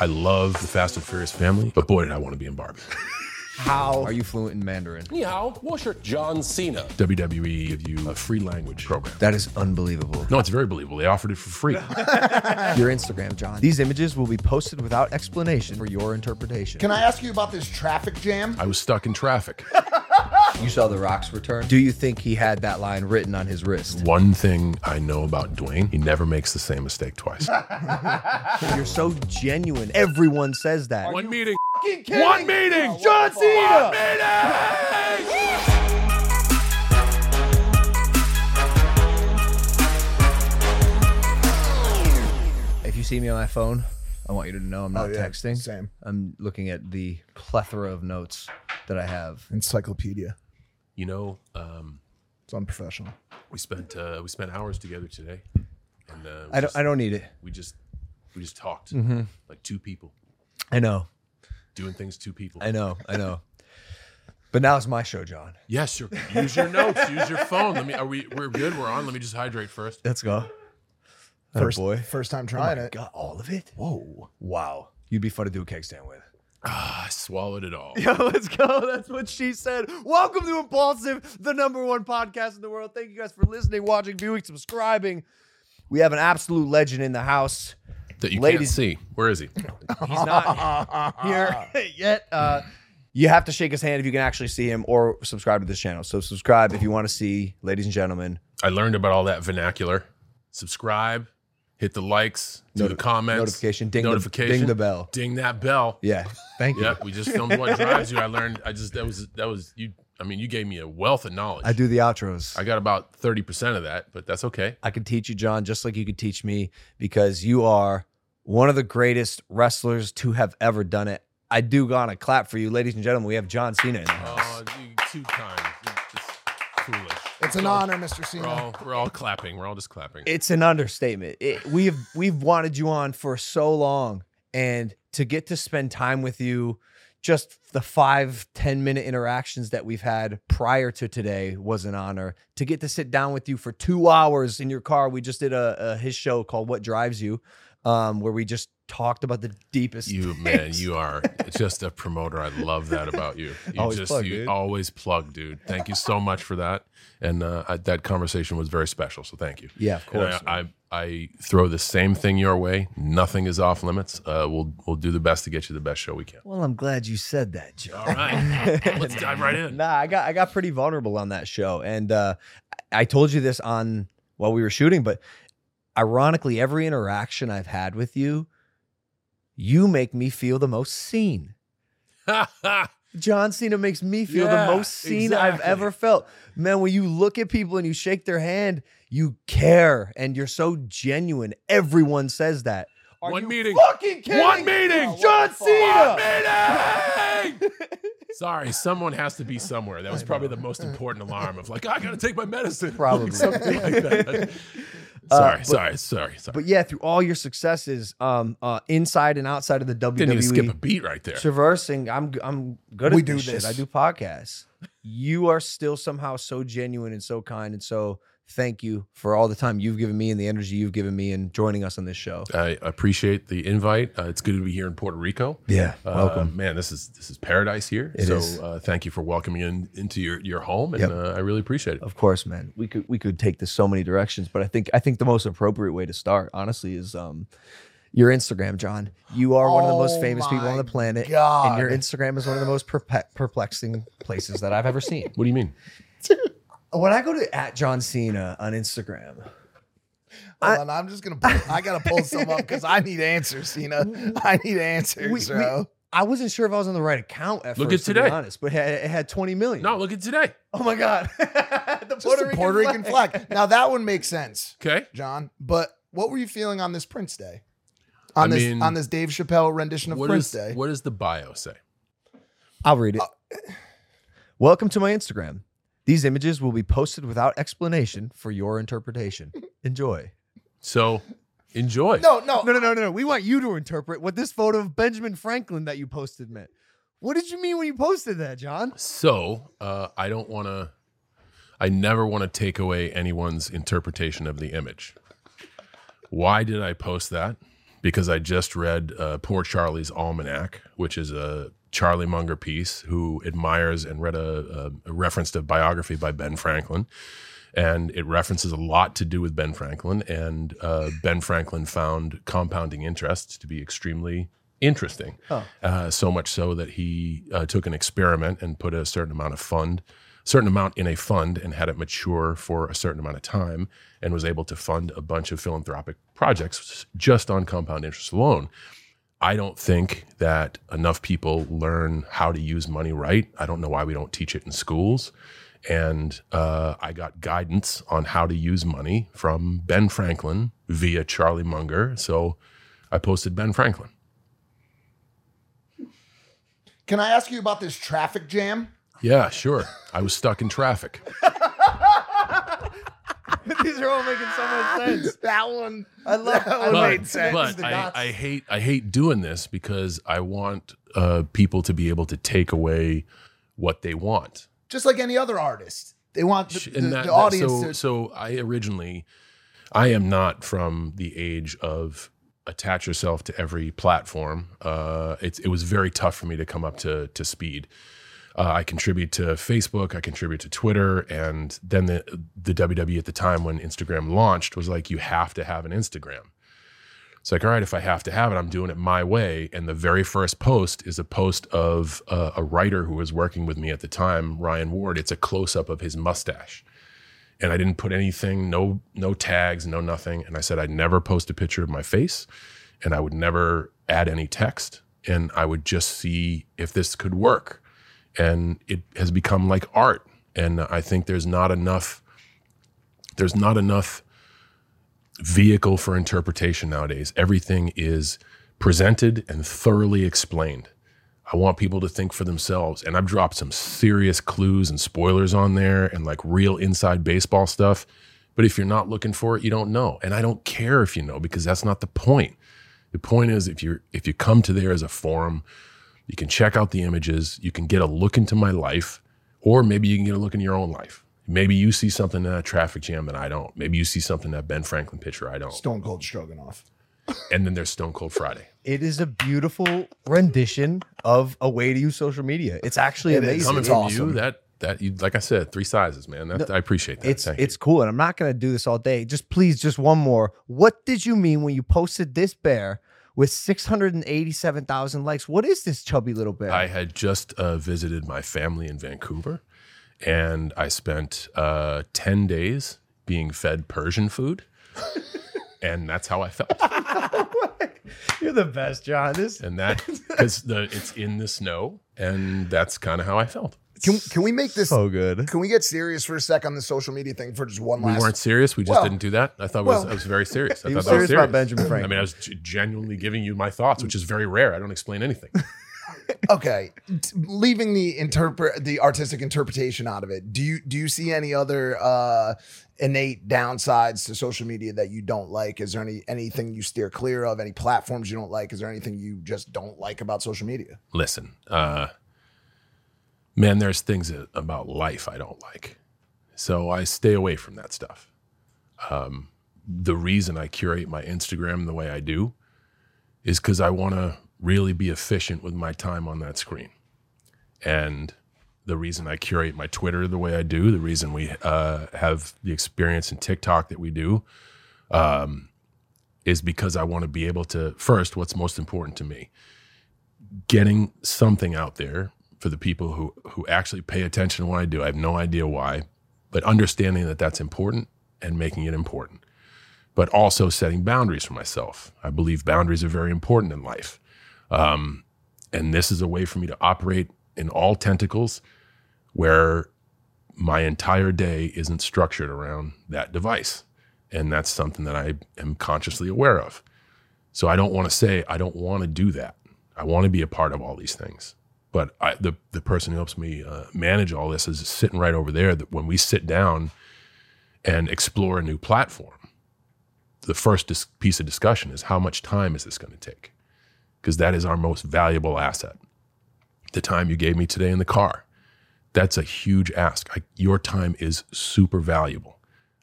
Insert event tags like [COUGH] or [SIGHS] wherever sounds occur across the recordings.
I love the Fast and Furious family, but boy, did I want to be in Barbie. [LAUGHS] How are you fluent in Mandarin? Ni hao, 我是 John Cena. WWE give you a free language program. That is unbelievable. No, it's very believable. They offered it for free. [LAUGHS] Your Instagram, John. These images will be posted without explanation for your interpretation. Can I ask you about this traffic jam? I was stuck in traffic. [LAUGHS] You saw The Rock's return. Do you think he had that line written on his wrist? One thing I know about Dwayne, he never makes the same mistake twice. [LAUGHS] You're so genuine. Everyone says that. One meeting. Kidding? One meeting. John Cena! If you see me on my phone, I want you to know I'm not Oh, yeah. texting. Same. I'm looking at the plethora of notes that I have. Encyclopedia. You know, um, It's unprofessional. we spent uh, we spent hours together today, and uh, we I don't. just- I don't need it. We just we just talked Mm-hmm. like two people I know. Doing things to people. I know. I know. But now it's my show, John. Yes, your, use your notes, use your phone. Let me. Are we? We're good. We're on. Let me just hydrate first. Let's go. First, boy. first time Oh trying my it. God, all of it? Whoa. Wow. You'd be fun to do a keg stand with. Ah, I swallowed it all. [LAUGHS] Yo, let's go. That's what she said. Welcome to Impaulsive, the number one podcast in the world. Thank you guys for listening, watching, viewing, subscribing. We have an absolute legend in the house. That you Ladies- can't see. Where is he? [LAUGHS] He's not here [LAUGHS] [LAUGHS] yet. Uh, you have to shake his hand if you can actually see him or subscribe to this channel. So subscribe if you want to see, ladies and gentlemen. I learned about all that vernacular. Subscribe, hit the likes, do the Noti- comments, notification, ding the- notification, ding the bell. ding that bell. Yeah. Thank you. Yeah, we just filmed what drives you. I learned. I just that was that was you. I mean, you gave me a wealth of knowledge. I do the outros. I got about thirty percent of that, but that's okay. I can teach you, John, just like you could teach me, because you are one of the greatest wrestlers to have ever done it. I do gonna clap for you, ladies and gentlemen. We have John Cena in the house. Oh, you two times. It's foolish. It's an all- honor, Mr. We're Cena. all we're all clapping. We're all just clapping. It's an understatement. It, we've we've wanted you on for so long, and to get to spend time with you, just the five ten minute interactions that we've had prior to today was an honor. To get to sit down with you for two hours in your car, we just did a, a his show called "What Drives You," um, where we just talked about the deepest. You man, you [LAUGHS] are just a promoter. I love that about you. You Always just plug, you dude. always plug, dude. Thank you so much for that. And uh, I, that conversation was very special. So thank you. Yeah, of course. I, I I throw the same thing your way. Nothing is off limits. Uh, we'll we'll do the best to get you the best show we can. well, I'm glad you said that, Joe. All right, [LAUGHS] let's dive right in. Nah, I got I got pretty vulnerable on that show, and uh, I told you this on while we were shooting. But ironically, every interaction I've had with you, you make me feel the most seen. [LAUGHS] John Cena makes me feel Yeah, the most seen I've ever felt. Man, when you look at people and you shake their hand, you care and you're so genuine. Everyone says that. Are One meeting. Fucking kidding? One meeting. Oh, John Cena. One meeting. Sorry, someone has to be somewhere. That was probably the most important alarm of like, I gotta take my medicine. [LAUGHS] [LAUGHS] Probably. something like that. Uh, sorry, but- sorry, sorry, sorry. But yeah, through all your successes, um, uh, inside and outside of the WWE, Didn't even skip a beat right there. traversing, I'm I'm good at We this do shit. this. I do podcasts. You are still somehow so genuine and so kind, and so thank you for all the time you've given me and the energy you've given me and joining us on this show. I appreciate the invite. Uh, it's good to be here in Puerto Rico. Yeah, Uh, welcome. man. This is this is paradise here. It so is. Uh, thank you for welcoming in into your your home, and Yep. uh, I really appreciate it. Of course, man. We could we could take this so many directions, but I think I think the most appropriate way to start, honestly, is um your Instagram, John. You are one of the most Oh famous people on the planet, God. and your Instagram is one of the most perpe- perplexing places that I've ever seen. What do you mean? [LAUGHS] When I go to at John Cena on Instagram, Hold on, I'm just gonna. Pull, I gotta pull some up because I need answers, Cena. I need answers, we- bro. I wasn't sure if I was on the right account at Look first, at to be today. honest, but it had, it had 20 million. No, look at today. Oh my God. [LAUGHS] the Just a Puerto Rican flag. Now that one makes sense, Okay. John. But what were you feeling on this Prince Day? on I this mean, on this Dave Chappelle rendition of What Prince is Day. what does the bio say? I'll read it. Uh, Welcome to my Instagram. These images will be posted without explanation for your interpretation. [LAUGHS] Enjoy. So enjoy. no, no, No, no, no, no, no. We want you to interpret what this photo of Benjamin Franklin that you posted meant. What did you mean when you posted that, John? So uh, I don't want to. I never want to take away anyone's interpretation of the image. Why did I post that? Because I just read uh, Poor Charlie's Almanack, which is a Charlie Munger piece who admires and read a, a, a reference to biography by Ben Franklin. And it references a lot to do with Ben Franklin. And uh, Ben Franklin found compounding interest to be extremely interesting. Uh, so much so that he uh, took an experiment and put a certain amount of fund, certain amount in a fund, and had it mature for a certain amount of time, and was able to fund a bunch of philanthropic projects just on compound interest alone. I don't think that enough people learn how to use money right. I don't know why we don't teach it in schools. And uh, I got guidance on how to use money from Ben Franklin via Charlie Munger. So I posted Ben Franklin. Can I ask you about this traffic jam? Yeah, sure. I was stuck in traffic. [LAUGHS] These are all making so much sense. [LAUGHS] That one, I love. that one love made sense. but the I. I hate I hate doing this because I want uh, people to be able to take away what they want. Just like any other artist, they want the, the- and that, the that- audience so, to. so I originally, I am not from the age of attach yourself to every platform. Uh, it's it was very tough for me to come up to to speed. Uh, I contribute to Facebook, I contribute to Twitter, and then the the WWE at the time when Instagram launched was like, you have to have an Instagram. It's like, all right, if I have to have it, I'm doing it my way. And the very first post is a post of a writer who was working with me at the time, Ryan Ward. It's a close up of his mustache. And I didn't put anything, no, no tags, no nothing. And I said I'd never post a picture of my face and I would never add any text. And I would just see if this could work. And it has become like art. And I think there's not enough, there's not enough vehicle for interpretation nowadays. Everything is presented and thoroughly explained. I want people to think for themselves. And I've dropped some serious clues and spoilers on there and like real inside baseball stuff. But if you're not looking for it, you don't know. And I don't care if you know because that's not the point. The point is if you're if you come to there as a forum, you can check out the images, you can get a look into my life, or maybe you can get a look in your own life. Maybe you see something in that traffic jam that I don't. Maybe you see something in that Ben Franklin picture I don't. Stone Cold Stroganoff. And then there's Stone Cold Friday. It is a beautiful rendition of a way to use social media. It's actually It is. amazing. Coming It's from awesome. you, that that you like I said, three sizes, man. That, I appreciate that. It's Thank you. it's cool, and I'm not gonna do this all day. Just please, just one more. What did you mean when you posted this bear with 687,000 likes? What is this chubby little bear? I had just uh, visited my family in Vancouver, and I spent uh, ten days being fed Persian food, [LAUGHS] and that's how I felt. [LAUGHS] You're the best, John. This And that because the it's in the snow, and that's kind of how I felt. Can, can we make this? so good. Can we get serious for a sec on the social media thing for just one We last? We weren't serious. We just Well- didn't do that. I thought it was, I was very serious. I [LAUGHS] thought was that was serious about Benjamin Franklin. I mean, I was g- genuinely giving you my thoughts, which is very rare. I don't explain anything. [LAUGHS] okay t- leaving the interpret the artistic interpretation out of it do you do you see any other uh innate downsides to social media that you don't like is there any anything you steer clear of any platforms you don't like is there anything you just don't like about social media listen, uh, man, there's things about life I don't like. So I stay away from that stuff. Um, the reason I curate my Instagram the way I do is because I want to really be efficient with my time on that screen. And the reason I curate my Twitter the way I do, the reason we uh, have the experience in TikTok that we do, um, is because I want to be able to, first, what's most important to me, getting something out there for the people who who actually pay attention to what I do. I have no idea why, but understanding that that's important and making it important. But also setting boundaries for myself. I believe boundaries are very important in life. Um, and this is a way for me to operate in all tentacles where my entire day isn't structured around that device. And that's something that I am consciously aware of. So I don't want to say I don't want to do that. I want to be a part of all these things. But I, the the person who helps me uh, manage all this is sitting right over there. That when we sit down and explore a new platform, the first dis- piece of discussion is how much time is this going to take? Because that is our most valuable asset. The time you gave me today in the car, that's a huge ask. I, your time is super valuable.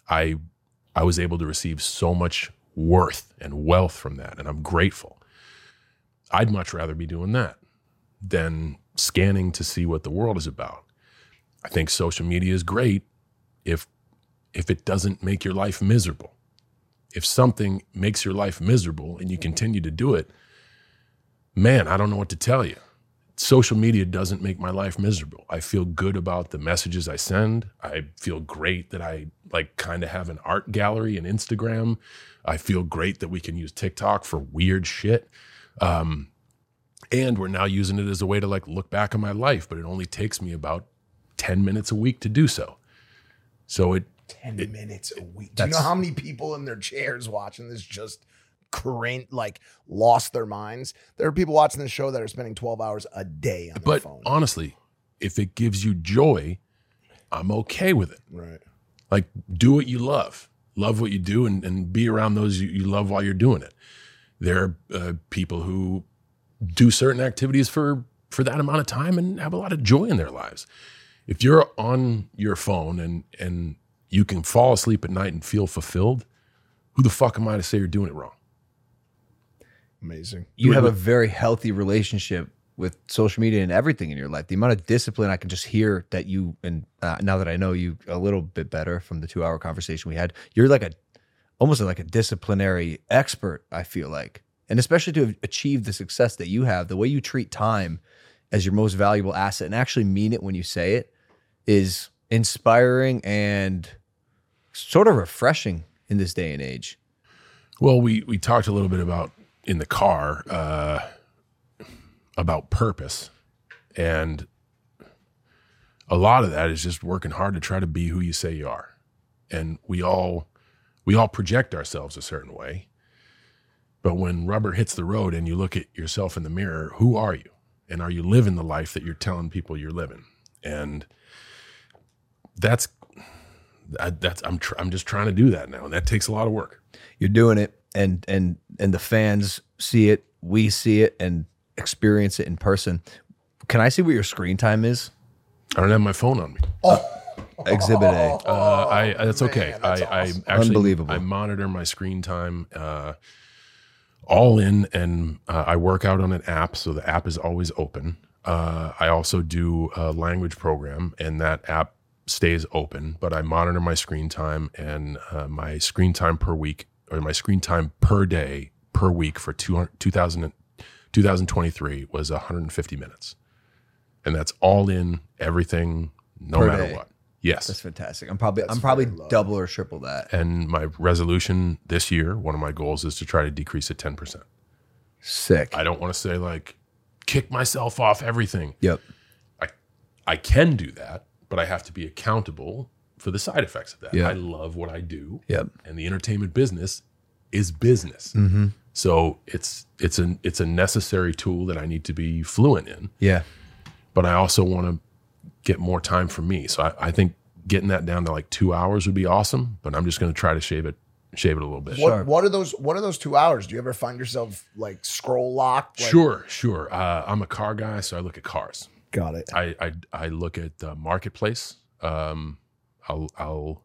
I I was able to receive so much worth and wealth from that, and I'm grateful. I'd much rather be doing that than scanning to see what the world is about. I think social media is great if if it doesn't make your life miserable. If something makes your life miserable and you continue to do it, man, I don't know what to tell you. Social media doesn't make my life miserable. I feel good about the messages I send. I feel great that I like kind of have an art gallery and Instagram. I feel great that we can use TikTok for weird shit. Um, and we're now using it as a way to like look back on my life, but it only takes me about 10 minutes a week to do so. So it 10 minutes a week. Do you know how many people in their chairs watching this just cringe, like lost their minds? There are people watching this show that are spending 12 hours a day on their but phone. honestly, if it gives you joy, I'm okay with it. Right. Like do what you love, love what you do, and, and be around those you, you love while you're doing it. There are uh, people who do certain activities for for that amount of time and have a lot of joy in their lives. If you're on your phone and and you can fall asleep at night and feel fulfilled, who the fuck am I to say you're doing it wrong? Amazing. You have a very healthy relationship with social media and everything in your life. The amount of discipline I can just hear that you, and uh, now that I know you a little bit better from the two hour conversation we had, you're like a almost like a disciplinary expert, I feel like. And especially to achieve the success that you have, the way you treat time as your most valuable asset and actually mean it when you say it is inspiring and sort of refreshing in this day and age. Well, we we talked a little bit about in the car uh, about purpose, and a lot of that is just working hard to try to be who you say you are, and we all we all project ourselves a certain way. But when rubber hits the road and you look at yourself in the mirror, who are you? And are you living the life that you're telling people you're living? And that's I, that's I'm tr- I'm just trying to do that now, and that takes a lot of work. You're doing it, and and and the fans see it, we see it, and experience it in person. Can I see what your screen time is? I don't have my phone on me. [LAUGHS] Exhibit A. Uh, I that's okay. that's I, I awesome. actually Unbelievable. I monitor my screen time uh, all in, and uh, I work out on an app, so the app is always open. Uh, I also do a language program, and that app stays open. But I monitor my screen time, and uh, my screen time per week, or my screen time per day per week for 200 2000, 2023 was 150 minutes, and that's all in everything, no Per matter day. what. Yes, That's fantastic. I'm probably I'm probably double or triple that. and my resolution this year, one of my goals is to try to decrease it 10%. Sick. I don't want to say like kick myself off everything. Yep. I I can do that, but I have to be accountable for the side effects of that. Yeah. I love what I do. Yep. And the entertainment business is business. Mm-hmm. So it's it's an it's a necessary tool that I need to be fluent in. Yeah. But I also want to get more time for me. So I, I think getting that down to like two hours would be awesome. But I'm just going to try to shave it shave it a little bit. What, what are those? What are those two hours? Do you ever find yourself like scroll locked? Like, Sure, sure. Uh, I'm a car guy, so I look at cars. got it. I I, I look at the marketplace. Um, I'll I'll.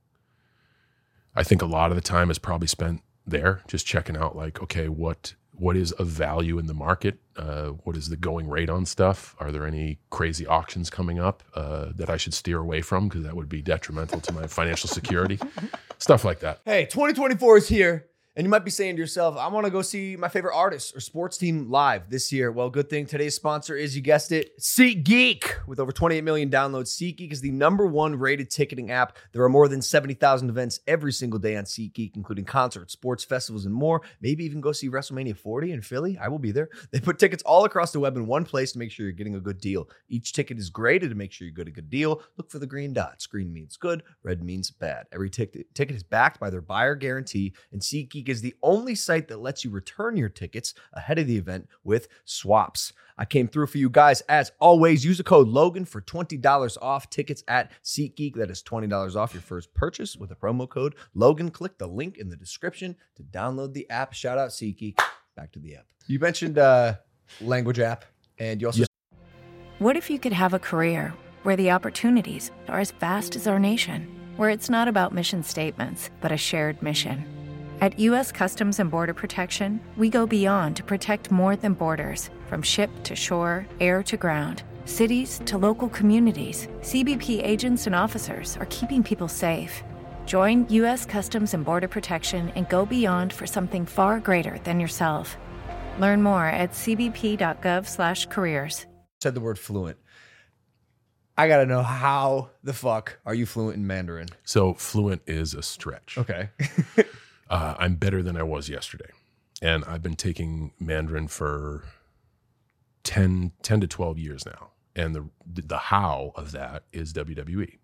I think a lot of the time is probably spent there, just checking out like, okay, what what is of value in the market? Uh, what is the going rate on stuff? Are there any crazy auctions coming up uh, that I should steer away from because that would be detrimental to my financial security? [LAUGHS] Stuff like that. Hey, 2024 is here, and you might be saying to yourself, I want to go see my favorite artist or sports team live this year. Well, good thing today's sponsor is, you guessed it, SeatGeek. With over 28 million downloads, SeatGeek is the number one rated ticketing app. There are more than 70,000 events every single day on SeatGeek, including concerts, sports festivals, and more. Maybe even go see WrestleMania 40 in Philly. I will be there. [LAUGHS] They put tickets all across the web in one place to make sure you're getting a good deal. Each ticket is graded to make sure you get a good deal. Look for the green dots. Green means good, red means bad. Every ticket ticket is backed by their buyer guarantee, and SeatGeek SeatGeek is the only site that lets you return your tickets ahead of the event with swaps. I came through for you guys. As always, use the code Logan for $20 off tickets at SeatGeek. That is $20 off your first purchase with the promo code Logan. Click the link in the description to download the app. Shout out SeatGeek. Back to the app. You mentioned uh, language app, and you also What if you could have a career where the opportunities are as vast as our nation, where it's not about mission statements, but a shared mission? At U.S. Customs and Border Protection, we go beyond to protect more than borders from ship to shore, air to ground. Cities to local communities, CBP agents and officers are keeping people safe. Join U.S. Customs and Border Protection and go beyond for something far greater than yourself. Learn more at cbp.gov/careers. said the word fluent. I got to know how the fuck are you fluent in Mandarin? So fluent is a stretch. Okay. [LAUGHS] Uh, I'm better than I was yesterday. And I've been taking Mandarin for 10, 10 to 12 years now. And the, the how of that is WWE.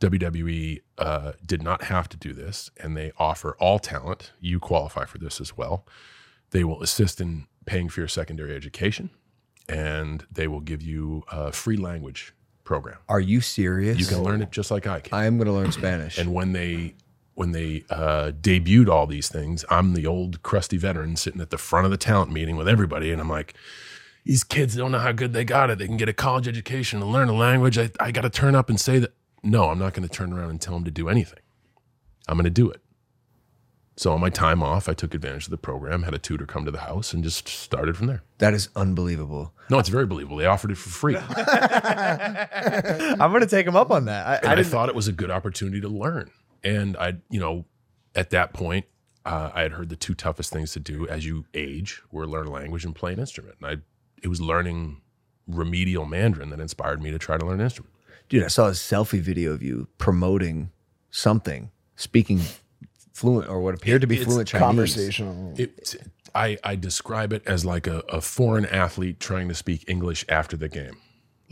WWE uh, did not have to do this, and they offer all talent. You qualify for this as well. They will assist in paying for your secondary education, and they will give you a free language program. Are you serious? You can learn it just like I can. I am going to learn Spanish. And when they when they uh, debuted all these things, I'm the old crusty veteran sitting at the front of the talent meeting with everybody, and I'm like, these kids don't know how good they got it. They can get a college education and learn a language. I, I got to turn up and say that. No, I'm not going to turn around and tell them to do anything. I'm going to do it. So on my time off, I took advantage of the program, had a tutor come to the house, and just started from there. that is unbelievable. No, it's very believable. They offered it for free. [LAUGHS] [LAUGHS] I'm going to take them up on that. I, I I, thought it was a good opportunity to learn. And I, you know, at that point, uh, I had heard the two toughest things to do as you age were learn a language and play an instrument. And I, it was learning remedial Mandarin that inspired me to try to learn an instrument. dude, I saw a selfie video of you promoting something, speaking fluent or what appeared to be It's fluent Chinese. Conversational. It, I, I describe it as like a, a foreign athlete trying to speak English after the game.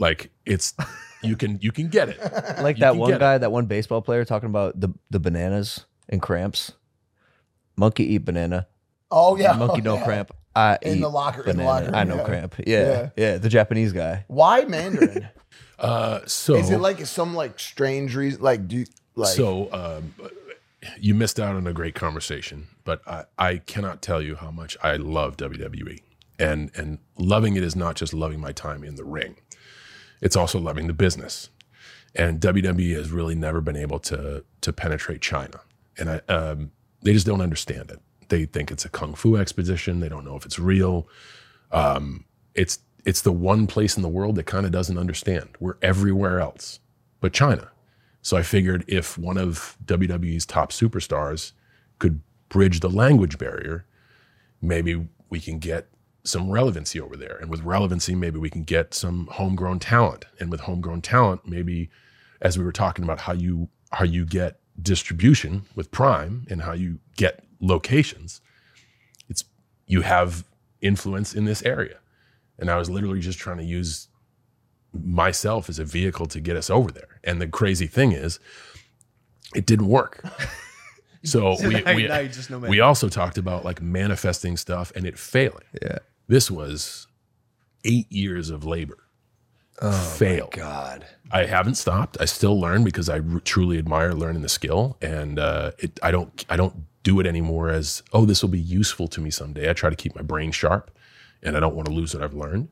Like it's, you can you can get it. [LAUGHS] Like You that can one get it. guy, that one baseball player talking about the, the bananas and cramps. Monkey eat banana. Oh yeah, Monkey oh, [LAUGHS] no yeah. cramp. I In eat the locker- in the banana. locker room, I know yeah. cramp. Yeah, yeah, The Japanese guy. Why Mandarin? [LAUGHS] Uh, so Is it like some like strange reason? Like do you, like so um, you missed out on a great conversation, but I, I cannot tell you how much I love WWE. And and loving it is not just loving my time in the ring. It's also loving the business. And WWE has really never been able to to penetrate China. And I um, they just don't understand it. They think it's a kung fu expedition. They don't know if it's real. Um, it's it's the one place in the world that kind of doesn't understand. We're everywhere else but China. So I figured if one of WWE's top superstars could bridge the language barrier, maybe we can get some relevancy over there. And with relevancy, maybe we can get some homegrown talent. And with homegrown talent, maybe as we were talking about how you how you get distribution with Prime and how you get locations, it's you have influence in this area. And I was literally just trying to use myself as a vehicle to get us over there. And the crazy thing is, it didn't work. [LAUGHS] So we we, just know we also talked about like manifesting stuff and it failing. Yeah. This was eight years of labor. Oh failed. God. I haven't stopped. I still learn because I r- truly admire learning the skill, and uh, it, I don't I don't do it anymore as oh this will be useful to me someday. I try to keep my brain sharp, and I don't want to lose what I've learned.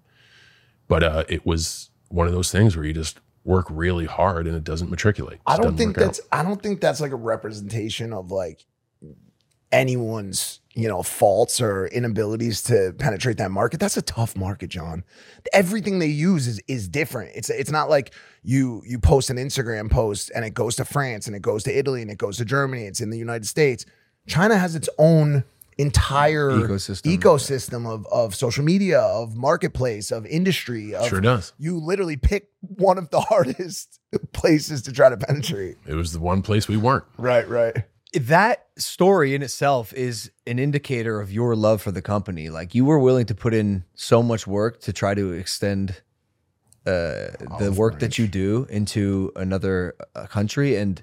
But uh, it was one of those things where you just work really hard and it doesn't matriculate. I don't think work out. that's I don't think that's like a representation of like anyone's you know faults or inabilities to penetrate that market. That's a tough market, John. Everything they use is is different. It's it's not like you you post an Instagram post and it goes to France and it goes to Italy and it goes to Germany. It's in the United States. China has its own entire Ecosystem. ecosystem of, of social media, of marketplace, of industry. Of, Sure does. You literally pick one of the [LAUGHS] hardest places to try to penetrate. It was the one place we weren't. Right, right. That story in itself is an indicator of your love for the company. Like you were willing to put in so much work to try to extend uh, the work that you do into another uh, country, and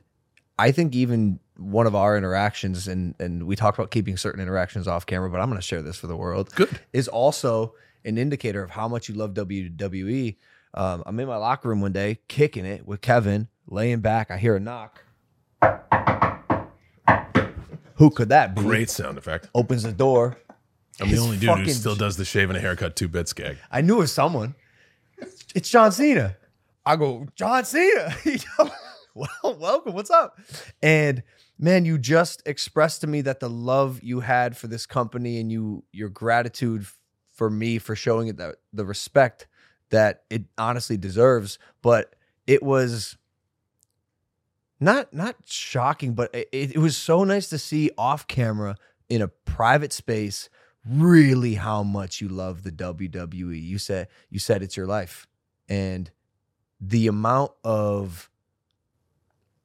I think even one of our interactions, and and we talked about keeping certain interactions off camera, but I'm going to share this for the world. Good. Is also an indicator of how much you love WWE. Um, I'm in my locker room one day, kicking it with Kevin, laying back. I hear a knock. Who could that be? Great sound effect. Opens the door. I'm the His only dude who fucking- still does the shave and a haircut two bits gag. I knew it was someone. It's John Cena. I go, John Cena. [LAUGHS] You know, well, welcome. What's up? And man, you just expressed to me that the love you had for this company and you your gratitude f- for me for showing it that the respect that it honestly deserves. But it was not not shocking, but it, it was so nice to see off camera in a private space really how much you love the WWE. You said you said it's your life. And the amount of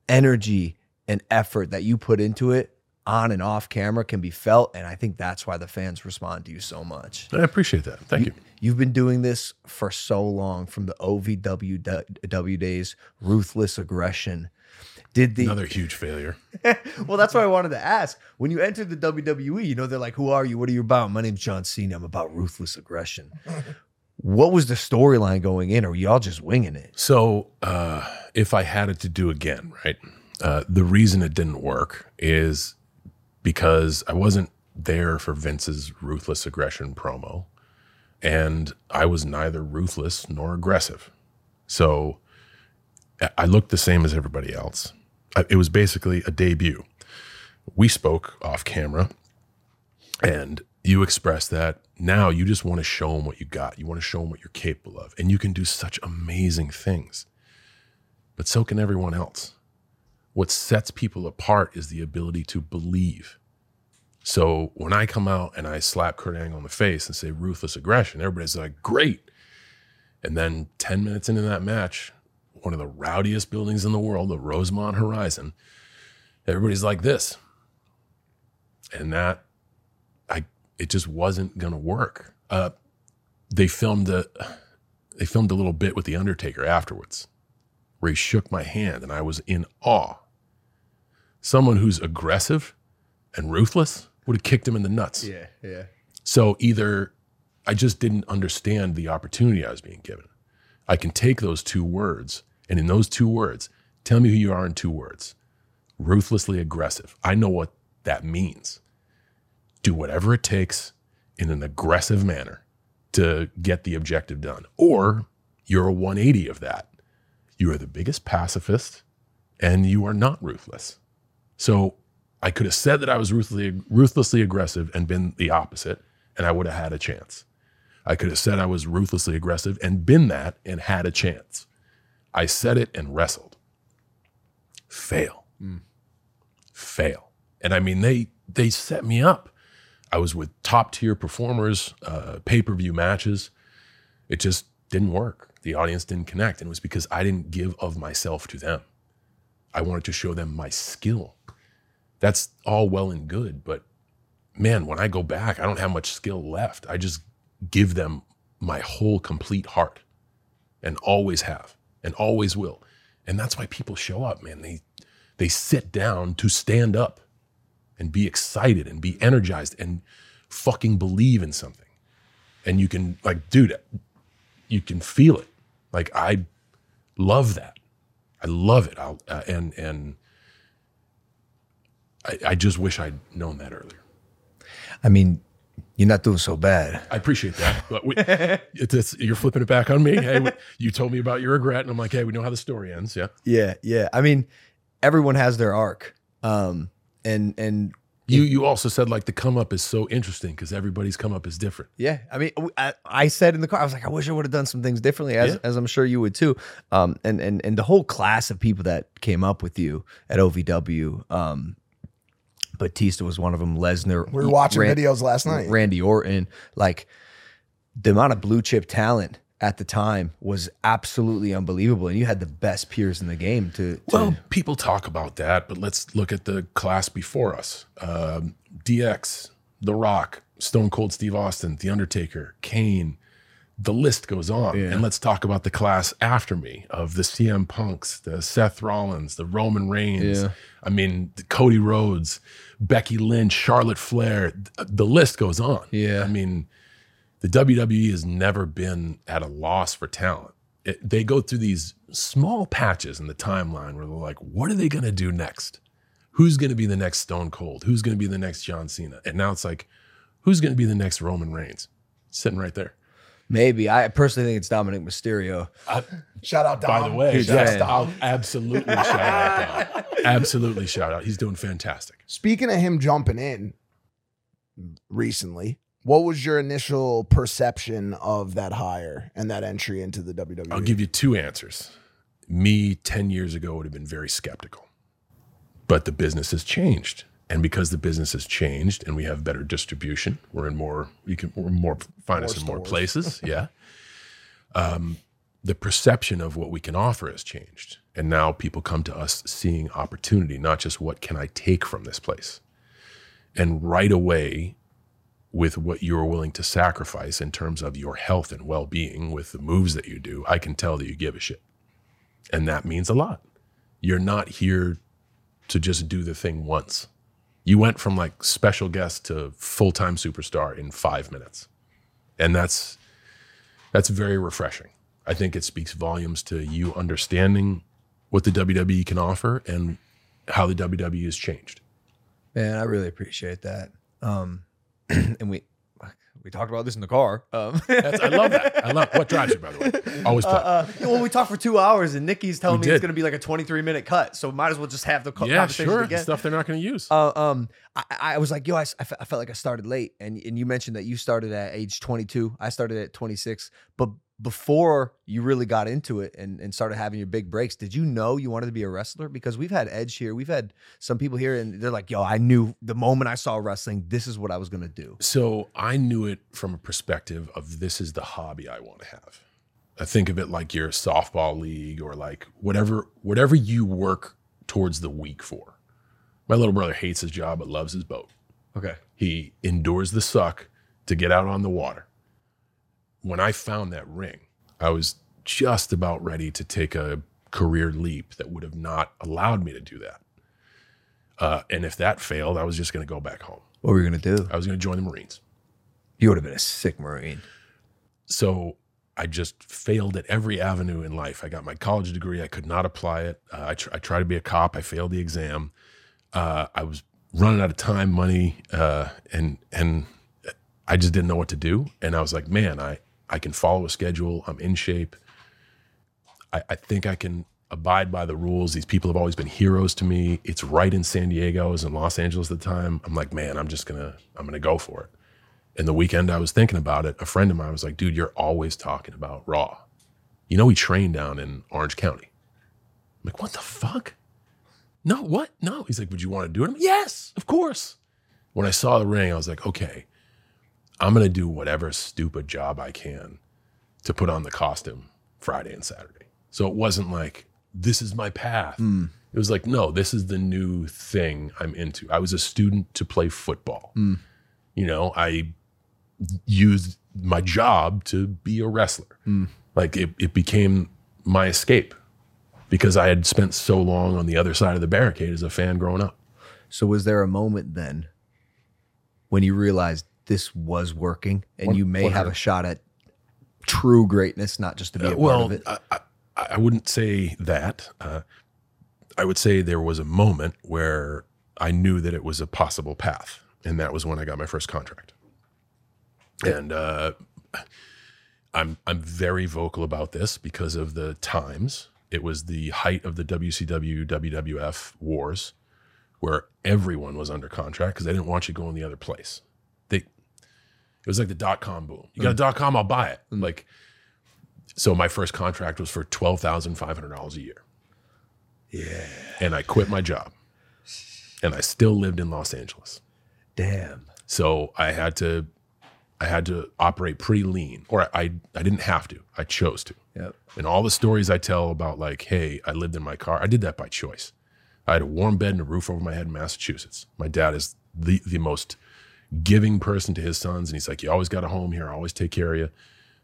energy and effort that you put into it on and off camera can be felt and I think that's why the fans respond to you so much. I appreciate that. Thank you. You've been doing this for so long from the OVW days, ruthless aggression. Did the Another huge failure. [LAUGHS] well, that's what I wanted to ask. When you entered the WWE, you know, they're like, Who are you? What are you about? My name's John Cena. I'm about ruthless aggression. [LAUGHS] what was the storyline going in? Or were y'all just winging it? So, uh, if I had it to do again, right, uh, the reason it didn't work is because I wasn't there for Vince's ruthless aggression promo, and I was neither ruthless nor aggressive. So, I looked the same as everybody else. It was basically a debut. We spoke off camera, and you expressed that now you just want to show them what you got. You want to show them what you're capable of. And you can do such amazing things. But so can everyone else. What sets people apart is the ability to believe. So when I come out and I slap Kurt Angle on the face and say ruthless aggression, everybody's like, great. And then 10 minutes into that match, one of the rowdiest buildings in the world, the Rosemont Horizon, everybody's like this. And that I it just wasn't gonna work. Uh, they filmed a they filmed a little bit with the Undertaker afterwards, where he shook my hand, and I was in awe. Someone who's aggressive and ruthless would have kicked him in the nuts. Yeah, yeah. So either I just didn't understand the opportunity I was being given. I can take those two words, and in those two words, tell me who you are in two words ruthlessly aggressive. I know what that means. Do whatever it takes in an aggressive manner to get the objective done. Or you're a 180 of that. You are the biggest pacifist and you are not ruthless. So I could have said that I was ruthlessly, ruthlessly aggressive and been the opposite, and I would have had a chance. I could have said I was ruthlessly aggressive and been that and had a chance. I said it and wrestled. Fail. Fail. And I mean, they they set me up. I was with top tier performers, uh, pay per view matches. It just didn't work. The audience didn't connect, and it was because I didn't give of myself to them. I wanted to show them my skill. That's all well and good, but man, when I go back, I don't have much skill left. I just give them my whole complete heart and always have and always will. And that's why people show up, man. They they sit down to stand up and be excited and be energized and fucking believe in something. And you can like dude, you can feel it. Like I love that. I love it. I'll, uh, and and I, I just wish I'd known that earlier. I mean, you're not doing so bad. I appreciate that, but we, [LAUGHS] it's, you're flipping it back on me. Hey, we- you told me about your regret, and I'm like, hey, we know how the story ends. Yeah, Yeah, yeah. I mean, everyone has their arc. Um, and and you you also said like the come up is so interesting because everybody's come up is different. Yeah, I mean, I, I said in the car, I was like, I wish I would have done some things differently, as Yeah. as I'm sure you would too. Um, and and and the whole class of people that came up with you at OVW, um, Batista was one of them. Lesnar, We were watching Ran- videos last night. Randy Orton, like the amount of blue chip talent at the time was absolutely unbelievable, and you had the best peers in the game to. to Well, people talk about that, but let's look at the class before us: um, DX, The Rock, Stone Cold Steve Austin, The Undertaker, Kane, the list goes on. Yeah. And let's talk about the class after me of the CM Punks, the Seth Rollins, the Roman Reigns. Yeah. I mean, Cody Rhodes, Becky Lynch, Charlotte Flair. th- The list goes on. Yeah. I mean, the WWE has never been at a loss for talent. It, they go through these small patches in the timeline where they're like, what are they going to do next? Who's going to be the next Stone Cold? Who's going to be the next John Cena? And now it's like, who's going to be the next Roman Reigns? Sitting right there. Maybe I personally think it's Dominic Mysterio. [LAUGHS] Shout out Dom. By the way, Dude, that's- yeah. I'll absolutely shout out. Dom. [LAUGHS] Absolutely shout out. He's doing fantastic. Speaking of him jumping in recently, what was your initial perception of that hire and that entry into the WWE? I'll give you two answers. Me 10 years ago would have been very skeptical. But the business has changed. And because the business has changed and we have better distribution, we're in more, you can we're more find us in more places. [LAUGHS] Yeah. Um, the perception of what we can offer has changed. And now people come to us seeing opportunity, not just what can I take from this place. And right away, with what you're willing to sacrifice in terms of your health and well being with the moves that you do, I can tell that you give a shit. And that means a lot. You're not here to just do the thing once. You went from like special guest to full time superstar in five minutes. And that's that's very refreshing. I think it speaks volumes to you understanding what the WWE can offer and how the WWE has changed. Man, I really appreciate that. Um, [CLEARS THROAT] and we we talked about this in the car. Um, [LAUGHS] That's, I love that. I love what drives you, by the way. Always play. Uh, uh, well, we talked for two hours, and Nikki's telling We me it's going to be like a 23 minute cut. So might as well just have the co- yeah, conversation sure. again. Stuff they're not going to use. Uh, um, I, I was like, yo, I, s- I fe- I felt like I started late, and and you mentioned that you started at age 22. I started at 26, but before you really got into it and, and started having your big breaks, did you know you wanted to be a wrestler? Because we've had Edge here, we've had some people here, and they're like, yo, I knew the moment I saw wrestling, this is what I was gonna do. So I knew it from a perspective of this is the hobby I want to have. I think of it like your softball league or like whatever whatever you work towards the week for. My little brother hates his job but loves his boat. Okay. He endures the suck to get out on the water. When I found that ring, I was just about ready to take a career leap that would have not allowed me to do that. Uh, and if that failed, I was just going to go back home. What were you gonna do? I was going to join the Marines. You would have been a sick Marine. So I just failed at every avenue in life. I got my college degree. I could not apply it. Uh, I, tr- I tried to be a cop. I failed the exam. Uh, I was running out of time, money, uh, and and I just didn't know what to do. And I was like, man, I I can follow a schedule. I'm in shape. I, I think I can abide by the rules. These people have always been heroes to me. It's right in San Diego. I was in Los Angeles at the time. I'm like, man, I'm just gonna I'm gonna go for it. And the weekend I was thinking about it, a friend of mine was like, dude, you're always talking about Raw. You know, he trained down in Orange County. I'm like, what the fuck? No, what? No. He's like, would you want to do it? I'm like, yes, of course. When I saw the ring, I was like, okay, I'm going to do whatever stupid job I can to put on the costume Friday and Saturday. So it wasn't like, this is my path. Hmm. It was like, no, this is the new thing I'm into. I was a student to play football. Hmm. You know, I used my job to be a wrestler. Hmm. Like it, it became my escape because I had spent so long on the other side of the barricade as a fan growing up. So was there a moment then when you realized this was working and What- you may have a shot at true greatness, not just to be a Uh, part well, of it? I, I, I wouldn't say that. Uh, I would say there was a moment where I knew that it was a possible path, and that was when I got my first contract. And uh, I'm I'm very vocal about this because of the times. It was the height of the WCW WWF wars, where everyone was under contract because they didn't want you going the other place. It was like the dot com boom. You got a mm. dot com, I'll buy it. Mm. Like so my first contract was for twelve thousand five hundred dollars a year. Yeah. And I quit my job. And I still lived in Los Angeles. Damn. So I had to I had to operate pretty lean. Or I I didn't have to. I chose to. Yep. And all the stories I tell about like, hey, I lived in my car, I did that by choice. I had a warm bed and a roof over my head in Massachusetts. My dad is the the most giving person to his sons, and he's like, "You always got a home here. I always take care of you."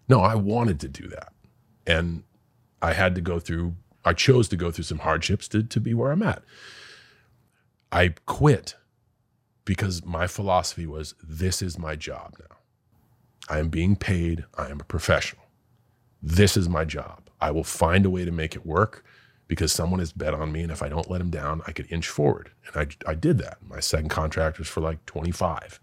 No, I wanted to do that. And I had to go through, I chose to go through some hardships to, to be where I'm at. I quit because my philosophy was this is my job now. I am being paid, I am a professional. This is my job. I will find a way to make it work because someone has bet on me. And if I don't let him down, I could inch forward. And I, I did that. My second contract was for like 25.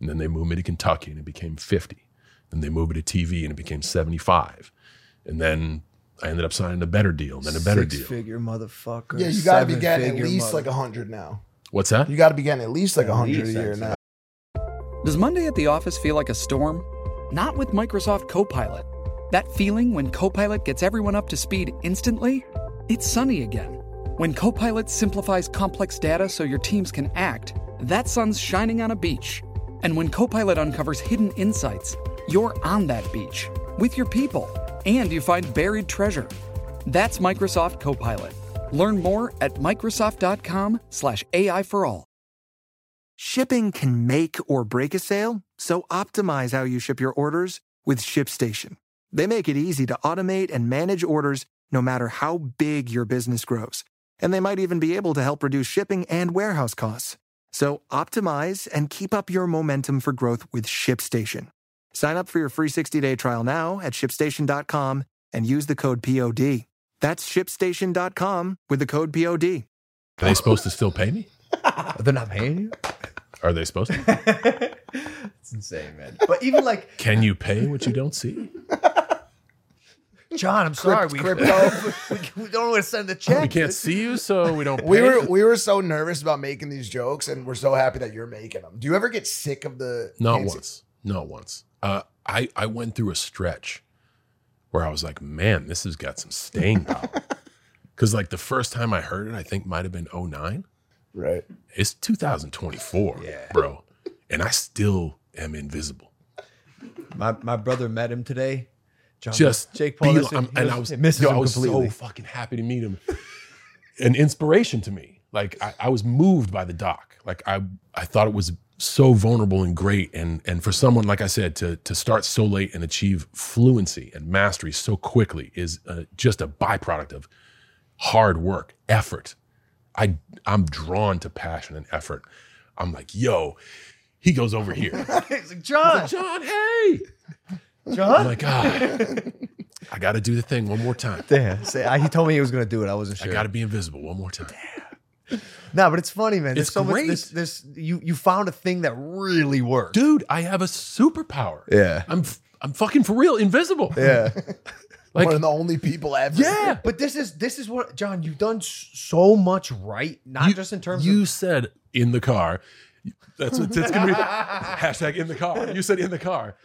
And then they moved me to Kentucky and it became 50. Then they moved me to TV and it became 75. And then I ended up signing a better deal and then a better Six deal. figure motherfucker. Yeah, you got to be getting at least mother- like a hundred now. What's that? You got to be getting at least like a At hundred a year now. Does Monday at the office feel like a storm? Not with Microsoft Copilot. That feeling when Copilot gets everyone up to speed instantly? It's sunny again. When Copilot simplifies complex data so your teams can act, that sun's shining on a beach. And when Copilot uncovers hidden insights, you're on that beach with your people and you find buried treasure. That's Microsoft Copilot. Learn more at Microsoft.com/slash AI for all. Shipping can make or break a sale, so optimize how you ship your orders with ShipStation. They make it easy to automate and manage orders no matter how big your business grows. And they might even be able to help reduce shipping and warehouse costs. So optimize and keep up your momentum for growth with ShipStation. Sign up for your free 60-day trial now at shipstation.com and use the code POD. That's shipstation.com with the code POD. Are they supposed to still pay me? [LAUGHS] They're not paying you. Are they supposed to? [LAUGHS] It's insane, man. But even like Can you pay what you don't see? [LAUGHS] John, I'm sorry, we, crypto. [LAUGHS] we, we don't want to send the check. We can't see you, so we don't [LAUGHS] pay. We were we were so nervous about making these jokes, and we're so happy that you're making them. Do you ever get sick of the? Not fancy- once. Not once. Uh, I I went through a stretch where I was like, man, this has got some staying [LAUGHS] power. Because like the first time I heard it, I think might have been 09. Right. It's 2024, yeah. bro, and I still am invisible. My my brother met him today. John, Just Jake Paul, be- I'm- and I was, yo, I was completely. so fucking happy to meet him. An inspiration to me. Like I, I was moved by the doc. Like I I thought it was so vulnerable and great. And and for someone like I said to to start so late and achieve fluency and mastery so quickly is uh, just a byproduct of hard work, effort. I I'm drawn to passion and effort. I'm like, yo, he goes over here. [LAUGHS] He's like, John, John, hey. John. I'm like, ah, I got to do the thing one more time. Damn, say, I, he told me he was gonna do it. I wasn't sure. I got to be invisible one more time. No, but it's funny, man. There's It's so much. great. This, this, you, you found a thing that really works. Dude, I have a superpower. Yeah. I'm f- I'm fucking for real invisible. Yeah. [LAUGHS] Like One of the only people ever. yeah. but this is this is what John. You've done s- so much right, not You- just in terms of you of said in the car. That's what it's gonna be. [LAUGHS] Hashtag in the car. You said in the car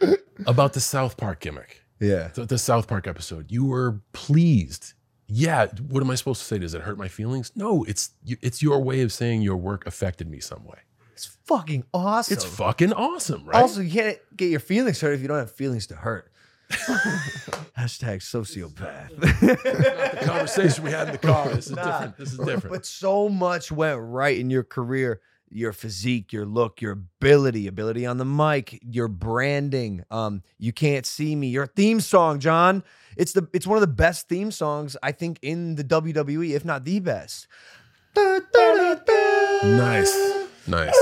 about the South Park gimmick. yeah. The, the South Park episode. You were pleased. Yeah. What am I supposed to say? Does it hurt my feelings? No. It's it's your way of saying your work affected me some way. It's fucking awesome. It's fucking awesome, right? Also, you can't get your feelings hurt if you don't have feelings to hurt. [LAUGHS] Hashtag sociopath. the conversation we had in the car. This is Nah. different. This is different. But so much went right in your career. Your physique, your look, your ability, ability on the mic, your branding. Um, you can't see me. Your theme song, John. It's the it's one of the best theme songs I think in the WWE, if not the best. nice, nice.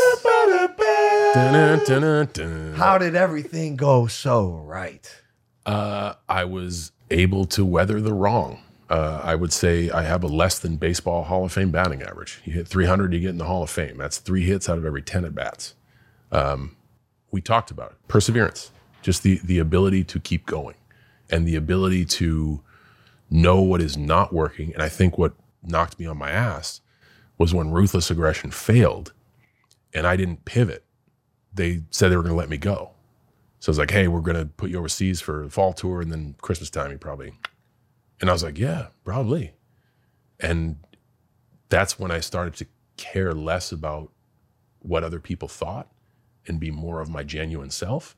How did everything go so right? Uh, I was able to weather the wrong. Uh, I would say I have a less than baseball Hall of Fame batting average. You hit 300, you get in the Hall of Fame. That's three hits out of every 10 at bats. Um, we talked about it. Perseverance, just the the ability to keep going, and the ability to know what is not working. And I think what knocked me on my ass was when ruthless aggression failed, and I didn't pivot. They said they were going to let me go. So I was like, hey, we're gonna put you overseas for the fall tour, and then Christmas time, you probably. And I was like, yeah, probably. And that's when I started to care less about what other people thought and be more of my genuine self.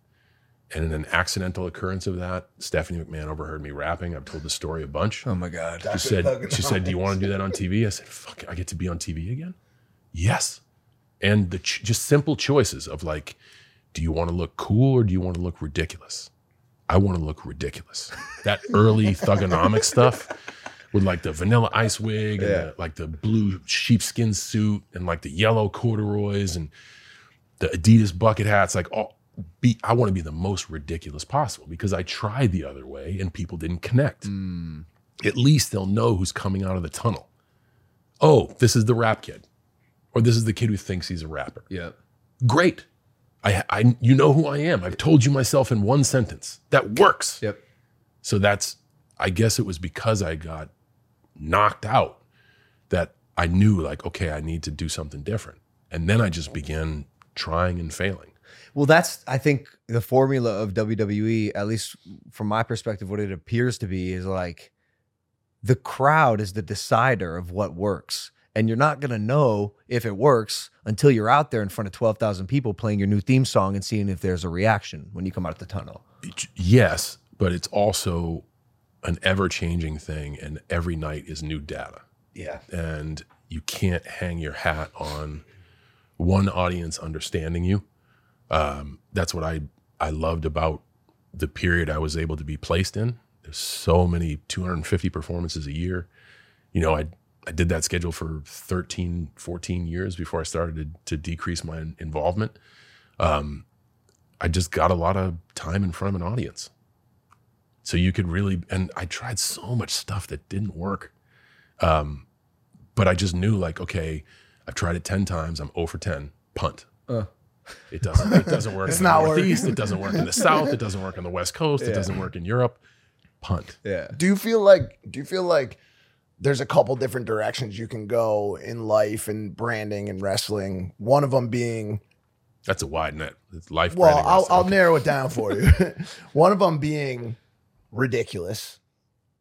And in an accidental occurrence of that, Stephanie McMahon overheard me rapping. I've told the story a bunch. Oh my God. She said, she said, do you want to do that on TV? I said, fuck, I get to be on TV again? Yes. And the ch- just simple choices of like, do you want to look cool or do you want to look ridiculous? I want to look ridiculous. That early [LAUGHS] thuganomic stuff with like the vanilla ice wig and the, like the blue sheepskin suit and like the yellow corduroys and the Adidas bucket hats, like all be I want to be the most ridiculous possible because I tried the other way and people didn't connect. Hmm. At least they'll know who's coming out of the tunnel. Oh, this is the rap kid. Or this is the kid who thinks he's a rapper. Yeah. Great. I, I you know who I am. I've told you myself in one sentence. That works. Yep. So that's I guess it was because I got knocked out that I knew like, okay, I need to do something different. And then I just began trying and failing. Well, that's I think the formula of WWE, at least from my perspective, what it appears to be is like the crowd is the decider of what works. And you're not gonna know if it works until you're out there in front of twelve thousand people playing your new theme song and seeing if there's a reaction when you come out of the tunnel. Yes, but it's also an ever changing thing, and every night is new data. Yeah. And you can't hang your hat on one audience understanding you. Um, that's what I, I loved about the period I was able to be placed in. There's so many 250 performances a year. You know, I, I did that schedule for 13, 14 years before I started to, to decrease my involvement. Um, I just got a lot of time in front of an audience. So you could really, and I tried so much stuff that didn't work. Um, but I just knew like, okay, I've tried it 10 times. I'm 0 for 10, punt. Uh. It doesn't, it doesn't work [LAUGHS] It's in not the working. Northeast. It doesn't work in the [LAUGHS] South. It doesn't work on the West Coast. It doesn't work in Europe. Punt. Yeah. Do you feel like do you feel like there's a couple different directions you can go in life and branding and wrestling? One of them being That's a wide net. It's life well, branding. I'll, wrestling. I'll narrow it down for you. [LAUGHS] [LAUGHS] One of them being ridiculous,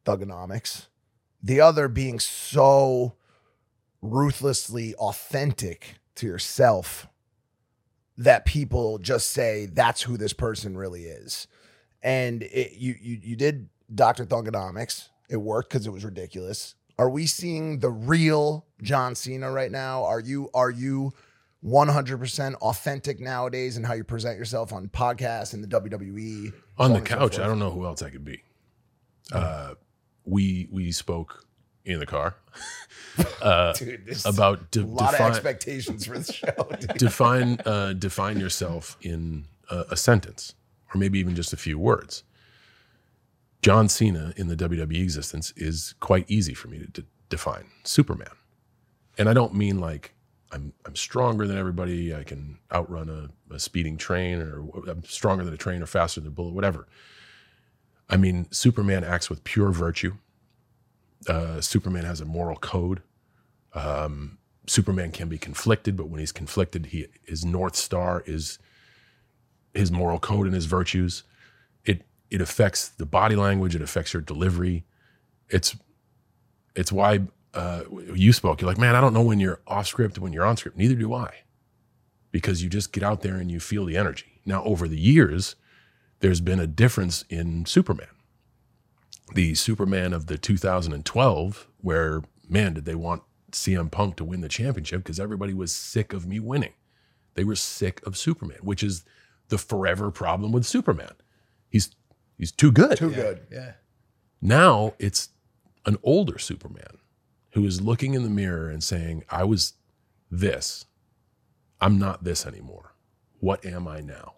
thuganomics. The other being so ruthlessly authentic to yourself that people just say that's who this person really is. And it, you, you you did Dr. Thuganomics. It worked because it was ridiculous. Are we seeing the real John Cena right now? Are you are you 100% authentic nowadays in how you present yourself on podcasts and the WWE? on the couch. I don't know who else I could be. Uh, we we spoke in the car [LAUGHS] uh, Dude, about de- a lot define, of expectations for the show. [LAUGHS] dude. define uh, define yourself in a, a sentence or maybe even just a few words. John Cena in the WWE existence is quite easy for me to d- define. Superman, and I don't mean like I'm I'm stronger than everybody. I can outrun a, a speeding train, or I'm stronger than a train, or faster than a bullet, whatever. I mean, Superman acts with pure virtue. Uh, Superman has a moral code. Um, Superman can be conflicted, but when he's conflicted, he his north star is his moral code and his virtues. It affects the body language. It affects your delivery. It's it's why uh, you spoke. You're like, man, I don't know when you're off script when you're on script. Neither do I, because you just get out there and you feel the energy. Now, over the years, there's been a difference in Superman. The Superman of the 2012, where man, did they want CM Punk to win the championship because everybody was sick of me winning. They were sick of Superman, which is the forever problem with Superman. He's he's too good. Too good. Yeah. Now it's an older Superman who is looking in the mirror and saying, I was this. I'm not this anymore. What am I now?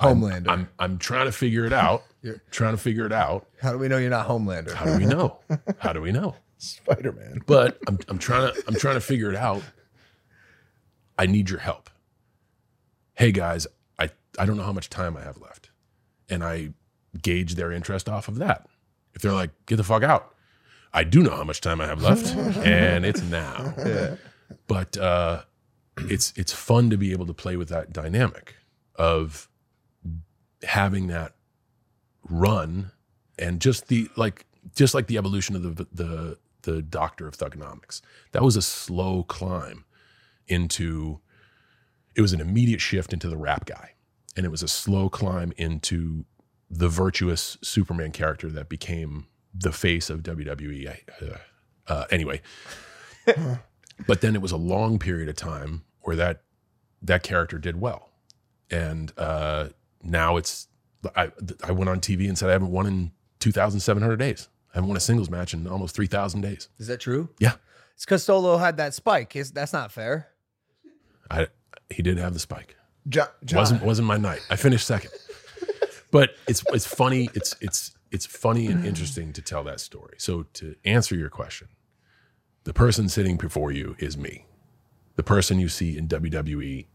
I'm- I'm, I'm, trying to figure it out. [LAUGHS] You're- trying to figure it out. How do we know you're not Homelander? How do we know? [LAUGHS] How do we know? Spider Man. But I'm, I'm trying to I'm trying to figure it out. I need your help. Hey guys, I, I don't know how much time I have left. And I gauge their interest off of that. If they're like, get the fuck out, I do know how much time I have left, [LAUGHS] and it's now. But uh, it's it's fun to be able to play with that dynamic of having that run and just the like just like the evolution of the the the doctor of thuganomics. That was a slow climb into it was an immediate shift into the rap guy. And it was a slow climb into the virtuous Superman character that became the face of WWE. Uh, uh, anyway, [LAUGHS] but then it was a long period of time where that that character did well, and uh, now it's I I went on TV and said I haven't won in 2,700 days. I haven't won a singles match in almost 3,000 days. Is that true? Yeah. It's because Solo had that spike. Is that's not fair? I he did have the spike. John, John- wasn't wasn't my night. I finished second. but it's it's funny. It's it's it's funny and interesting to tell that story. So to answer your question, the person sitting before you is me. The person you see in WWE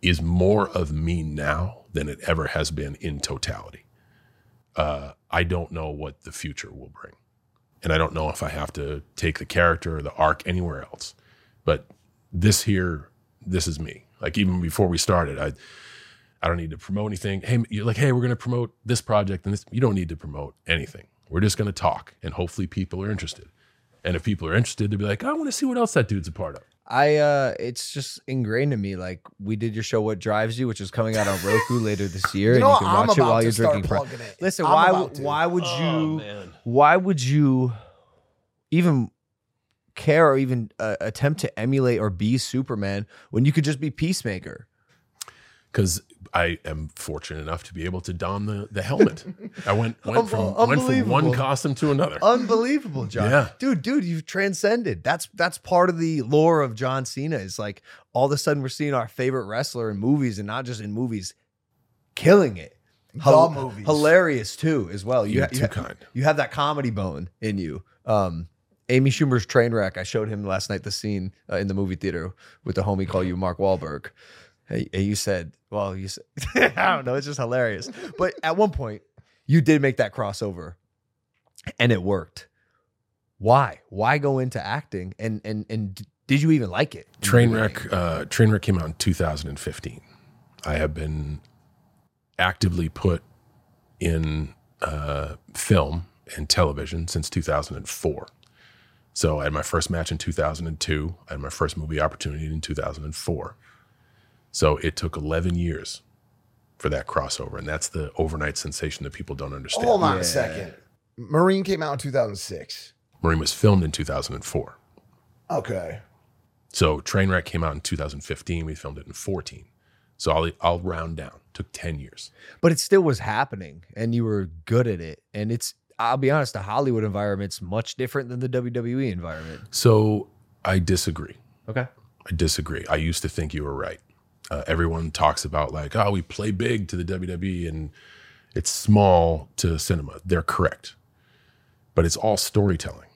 is more of me now than it ever has been in totality. Uh, I don't know what the future will bring, and I don't know if I have to take the character or the arc anywhere else. But this here, this is me. Like even before we started, I I don't need to promote anything. Hey, you're like, hey, we're going to promote this project and this. You don't need to promote anything. We're just going to talk, and hopefully, people are interested. And if people are interested, they'll be like, I want to see what else that dude's a part of. I uh it's just ingrained in me. Like we did your show What Drives You, which is coming out on [LAUGHS] Roku later this year, You know and you can I'm watch it while you're drinking. Pro- it. Listen, I'm why would why would Oh, you man. why would you even care or even uh, attempt to emulate or be Superman when you could just be Peacemaker? because I am fortunate enough to be able to don the, the helmet. [LAUGHS] I went went from went from one costume to another. Unbelievable, John. Yeah. Dude, dude, you've transcended. That's that's part of the lore of John Cena. Is like all of a sudden we're seeing our favorite wrestler in movies and not just in movies, killing it. The movies. Hilarious too, as well. You're ha- too ha- kind. You have that comedy bone in you. Um Amy Schumer's Trainwreck. I showed him last night the scene uh, in the movie theater with the homie call you Mark Wahlberg. Hey, and you said, well, you said, [LAUGHS] I don't know, it's just hilarious. But at one point, you did make that crossover and it worked. Why? Why go into acting? And and and did you even like it? Trainwreck uh, Trainwreck came out in 2015. I have been actively put in uh, film and television since 2004. So I had my first match in 2002. I had my first movie opportunity in 2004. So it took 11 years for that crossover, and that's the overnight sensation that people don't understand. Hold on a second. Marine came out in 2006. Marine was filmed in 2004. Okay. So Trainwreck came out in 2015. We filmed it in 14. So I'll I'll round down. Took 10 years. But it still was happening and you were good at it. And it's I'll be honest, the Hollywood environment's much different than the WWE environment. So I disagree. Okay. I disagree. I used to think you were right. Uh, everyone talks about like, oh, we play big to the WWE and it's small to cinema. They're correct, but it's all storytelling,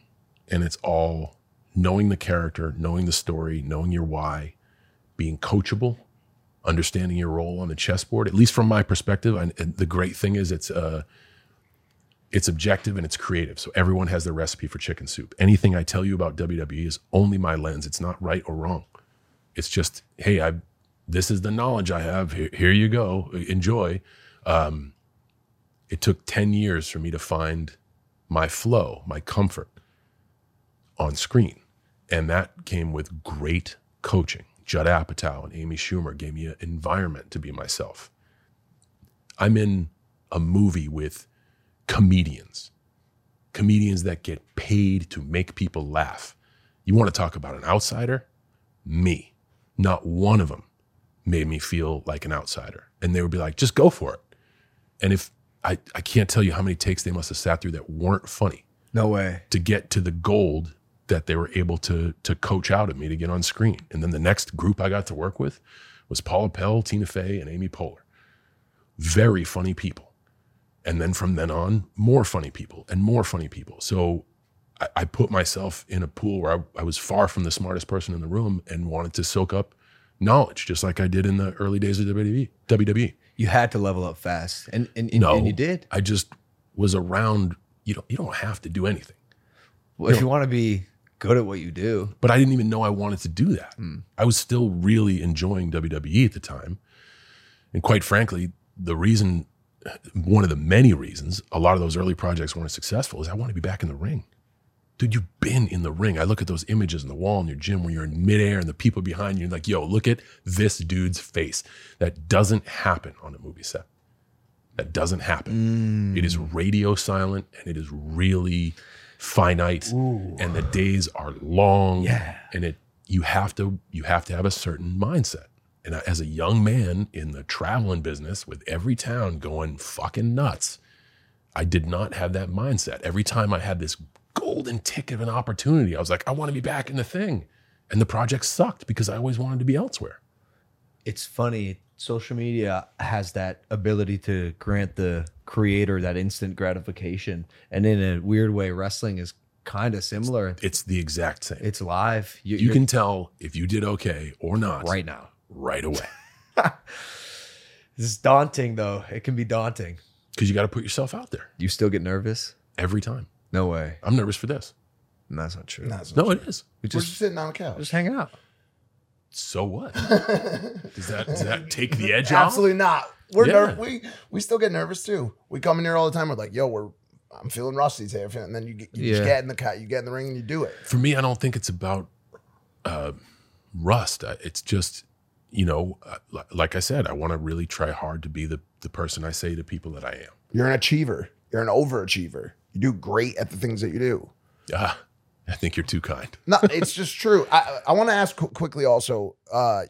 and it's all knowing the character, knowing the story, knowing your why, being coachable, understanding your role on the chessboard. At least from my perspective, and, the great thing is it's uh, it's objective and it's creative. So everyone has their recipe for chicken soup. Anything I tell you about WWE is only my lens. It's not right or wrong. It's just, hey, I this is the knowledge I have. Here, here you go. Enjoy. Um, it took 10 years for me to find my flow, my comfort on screen. And that came with great coaching. Judd Apatow and Amy Schumer gave me an environment to be myself. I'm in a movie with comedians, comedians that get paid to make people laugh. You want to talk about an outsider? Me. Not one of them made me feel like an outsider. And they would be like, just go for it. And if I, I can't tell you how many takes they must have sat through that weren't funny No way. to get to the gold that they were able to to coach out of me to get on screen. And then the next group I got to work with was Paula Pell, Tina Fey, and Amy Poehler. Very funny people. And then from then on, more funny people and more funny people. So I, I put myself in a pool where I, I was far from the smartest person in the room and wanted to soak up knowledge, just like I did in the early days of WWE. WWE. You had to level up fast. And and, and, No, and you did. I just was around. You don't. You don't have to do anything. Well, if you want to be good at what you do. but I didn't even know I wanted to do that. Hmm. I was still really enjoying WWE at the time. And quite frankly, the reason, one of the many reasons a lot of those early projects weren't successful is I want to be back in the ring. Dude, you've been in the ring. I look at those images in the wall in your gym where you're in midair and the people behind you, like, yo, look at this dude's face. That doesn't happen on a movie set. That doesn't happen. Mm. It is radio silent and it is really finite and the days are long Yeah. and it you have to you have to have a certain mindset And I, as a young man in the traveling business with every town going fucking nuts, I did not have that mindset. Every time I had this golden ticket of an opportunity, I was like, I want to be back in the thing. And the project sucked because I always wanted to be elsewhere. It's funny. Social media has that ability to grant the creator that instant gratification. And in a weird way, wrestling is kind of similar. It's the exact same. It's live. You, you're- can tell if you did okay or not right now. Right away. [LAUGHS] This is daunting, though. It can be daunting. Because you got to put yourself out there You still get nervous? every time. No way. I'm nervous for this. And that's not true. That's No, it is. We We're just just sitting on the couch. just hanging out. So what? [LAUGHS] does that does that take the edge off? Absolutely not. We're Yeah. ner- we we still get nervous too. We come in here all the time. We're like, yo, we're I'm feeling rusty today, and then you get, you just Yeah. get in the cut, you get in the ring, and you do it. For me, I don't think it's about uh, rust. I- It's just, you know, uh, like I said, I want to really try hard to be the the person I say to people that I am. You're an achiever. You're an overachiever. You do great at the things that you do. Ah, I think you're too kind. [LAUGHS] No, it's just true. I, I want to ask qu- quickly also. Uh,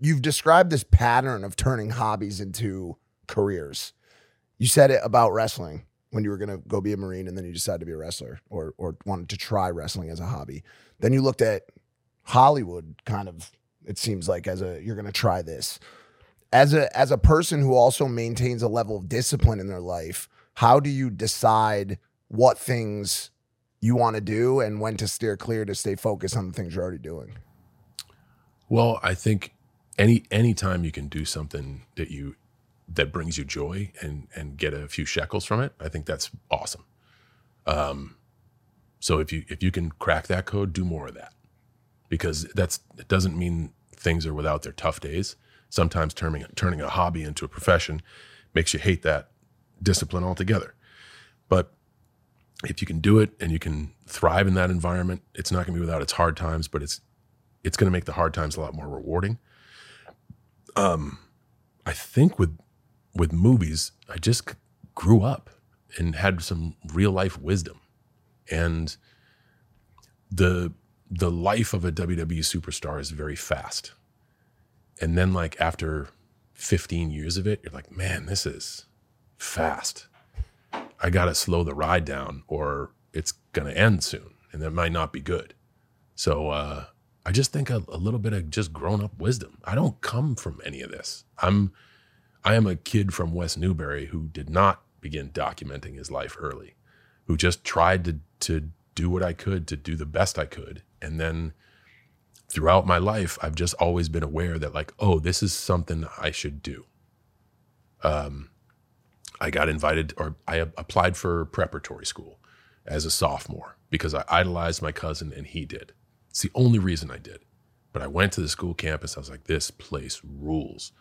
you've described this pattern of turning hobbies into careers. You said it about wrestling when you were going to go be a marine, and then you decided to be a wrestler, or or wanted to try wrestling as a hobby. Then you looked at Hollywood, kind of. It seems like as a you're going to try this as a as a person who also maintains a level of discipline in their life. How do you decide what things you want to do and when to steer clear to stay focused on the things you're already doing. Well, I think any any time you can do something that you that brings you joy and and get a few shekels from it, I think that's awesome. Um, so if you if you can crack that code, do more of that because that's it doesn't mean things are without their tough days. Sometimes turning turning a hobby into a profession makes you hate that discipline altogether. But if you can do it and you can thrive in that environment, it's not going to be without its hard times, but it's it's going to make the hard times a lot more rewarding. Um, I think with with movies, I just grew up and had some real life wisdom, and the the life of a WWE superstar is very fast. And then, like after 15 years of it, you're like, man, this is fast. I got to slow the ride down, or it's going to end soon, and that might not be good. So uh, I just think a, a little bit of just grown up wisdom. I don't come from any of this. I'm I am a kid from West Newbury who did not begin documenting his life early, who just tried to to do what I could to do the best I could, and then throughout my life, I've just always been aware that like, oh, this is something I should do. Um, I got invited, or I applied for preparatory school as a sophomore because I idolized my cousin and he did. It's the only reason I did. But I went to the school campus. I was like, this place rules.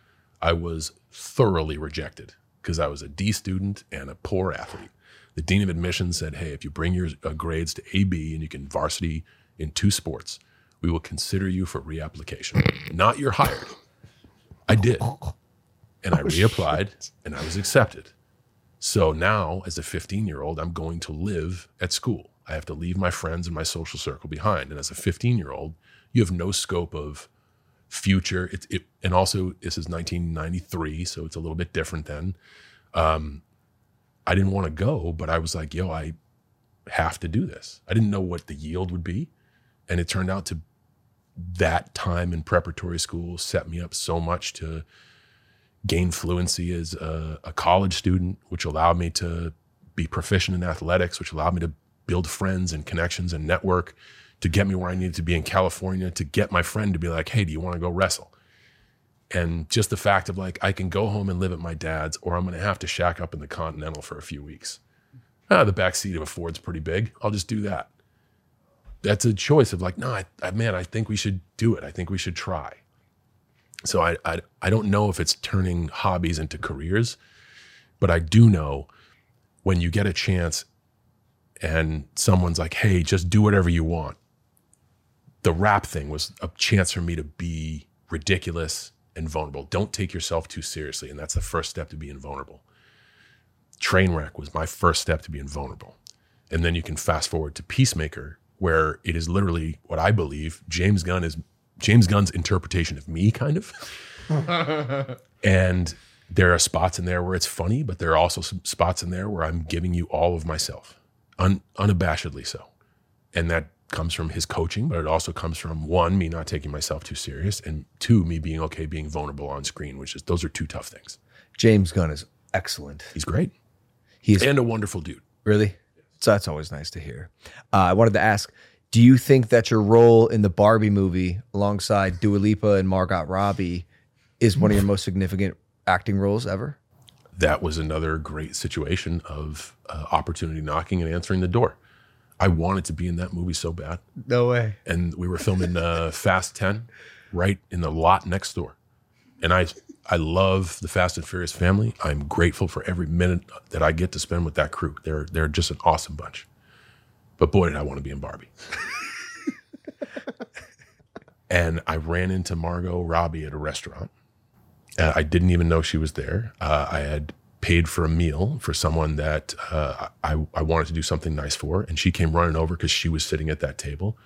I was thoroughly rejected because I was a D student and a poor athlete. The dean of admissions said, hey, if you bring your uh, grades to AB and you can varsity in two sports, we will consider you for reapplication. Not you're hired. I did. And I reapplied and I was accepted. So now, as a 15 year old, I'm going to live at school. I have to leave my friends and my social circle behind. And as a 15 year old, you have no scope of future. It, it, and also, this is 1993, so it's a little bit different then. Um, I didn't want to go, but I was like, yo, I have to do this. I didn't know what the yield would be. And it turned out to that time in preparatory school set me up so much to gain fluency as a, a college student, which allowed me to be proficient in athletics, which allowed me to build friends and connections and network to get me where I needed to be in California, to get my friend to be like, hey, do you want to go wrestle? And just the fact of like, I can go home and live at my dad's, or I'm going to have to shack up in the Continental for a few weeks. Ah, the back seat of a Ford's pretty big. I'll just do that. That's a choice of like, no, I, I, man, I think we should do it. I think we should try. So I, I I don't know if it's turning hobbies into careers, but I do know when you get a chance and someone's like, "Hey, just do whatever you want." The rap thing was a chance for me to be ridiculous and vulnerable. Don't take yourself too seriously, and that's the first step to being vulnerable. Trainwreck was my first step to being vulnerable. And then you can fast forward to Peacemaker, where it is literally what I believe James Gunn is James Gunn's interpretation of me, kind of. [LAUGHS] and there are spots in there where it's funny, but there are also some spots in there where I'm giving you all of myself, un, unabashedly so. And that comes from his coaching, but it also comes from one, me not taking myself too serious, and two, me being okay being vulnerable on screen, which is those are two tough things. James Gunn is excellent. He's great. He's and a wonderful dude. Really? So that's always nice to hear. Uh, I wanted to ask Do you think that your role in the Barbie movie alongside Dua Lipa and Margot Robbie is one of your most significant acting roles ever? That was another great situation of uh, opportunity knocking and answering the door. I wanted to be in that movie so bad. No way. And we were filming uh, Fast 10 right in the lot next door. And I I love the Fast and Furious family. I'm grateful for every minute that I get to spend with that crew. They're they're just an awesome bunch. But boy, did I want to be in Barbie. [LAUGHS] and I ran into Margot Robbie at a restaurant. Uh, I didn't even know she was there. Uh, I had paid for a meal for someone that uh, I, I wanted to do something nice for, and she came running over because she was sitting at that table.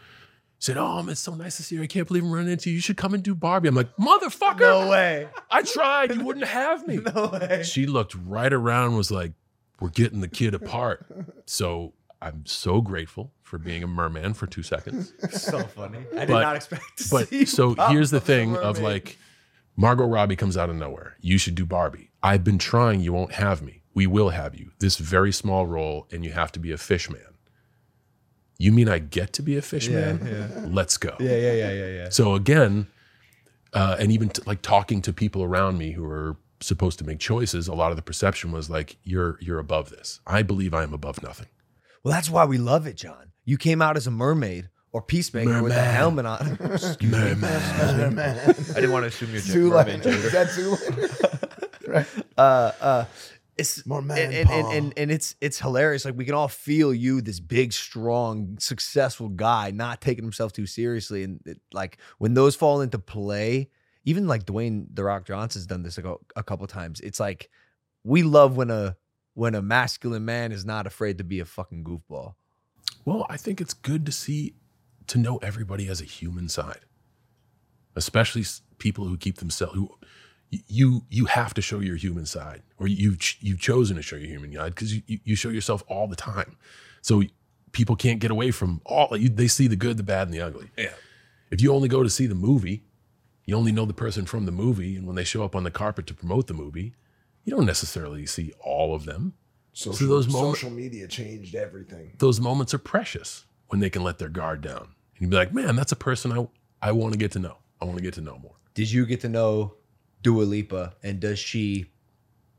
Said, "Oh, man, it's so nice to see you. I can't believe I'm running into you. You should come and do Barbie." I'm like, "Motherfucker, No way. [LAUGHS] I tried. You wouldn't have me." [LAUGHS] No way. She looked right around, was like, "We're getting the kid apart." So I'm so grateful for being a merman for two seconds. So funny. I did not expect to But see you so here's the thing of like, Margot Robbie comes out of nowhere. You should do Barbie. I've been trying. You won't have me. We will have you. This very small role, and you have to be a fish man. You mean I get to be a fish Yeah, man? yeah. Let's go. Yeah, yeah, yeah, yeah, yeah. So again, uh, and even t- like talking to people around me who are supposed to make choices, a lot of the perception was like, "You're you're above this." I believe I am above nothing. Well, that's why we love it, John. You came out as a mermaid or peacemaker with a helmet on. [LAUGHS] Excuse me. Merman. [LAUGHS] I didn't want to assume you're Too mermaid late. gender. Is that too late? [LAUGHS] right. uh, uh, it's More man and, and, and, and, and it's it's hilarious. Like we can all feel you, this big, strong, successful guy, not taking himself too seriously. And it, like when those fall into play, even like Dwayne the Rock Johnson's done this a, a couple times. It's like we love when a when a masculine man is not afraid to be a fucking goofball. Well, I think it's good to see, to know everybody has a human side, especially people who keep themselves. Who y- you you have to show your human side, or you've ch- you've chosen to show your human side because you, you show yourself all the time. So people can't get away from all. You, they see the good, the bad, and the ugly. Yeah. If you only go to see the movie, you only know the person from the movie, and when they show up on the carpet to promote the movie, you don't necessarily see all of them. Social, so those moments, social media changed everything. those moments are precious when they can let their guard down. And you'd be like, man, that's a person I I want to get to know. I want to get to know more. Did you get to know Dua Lipa, and does she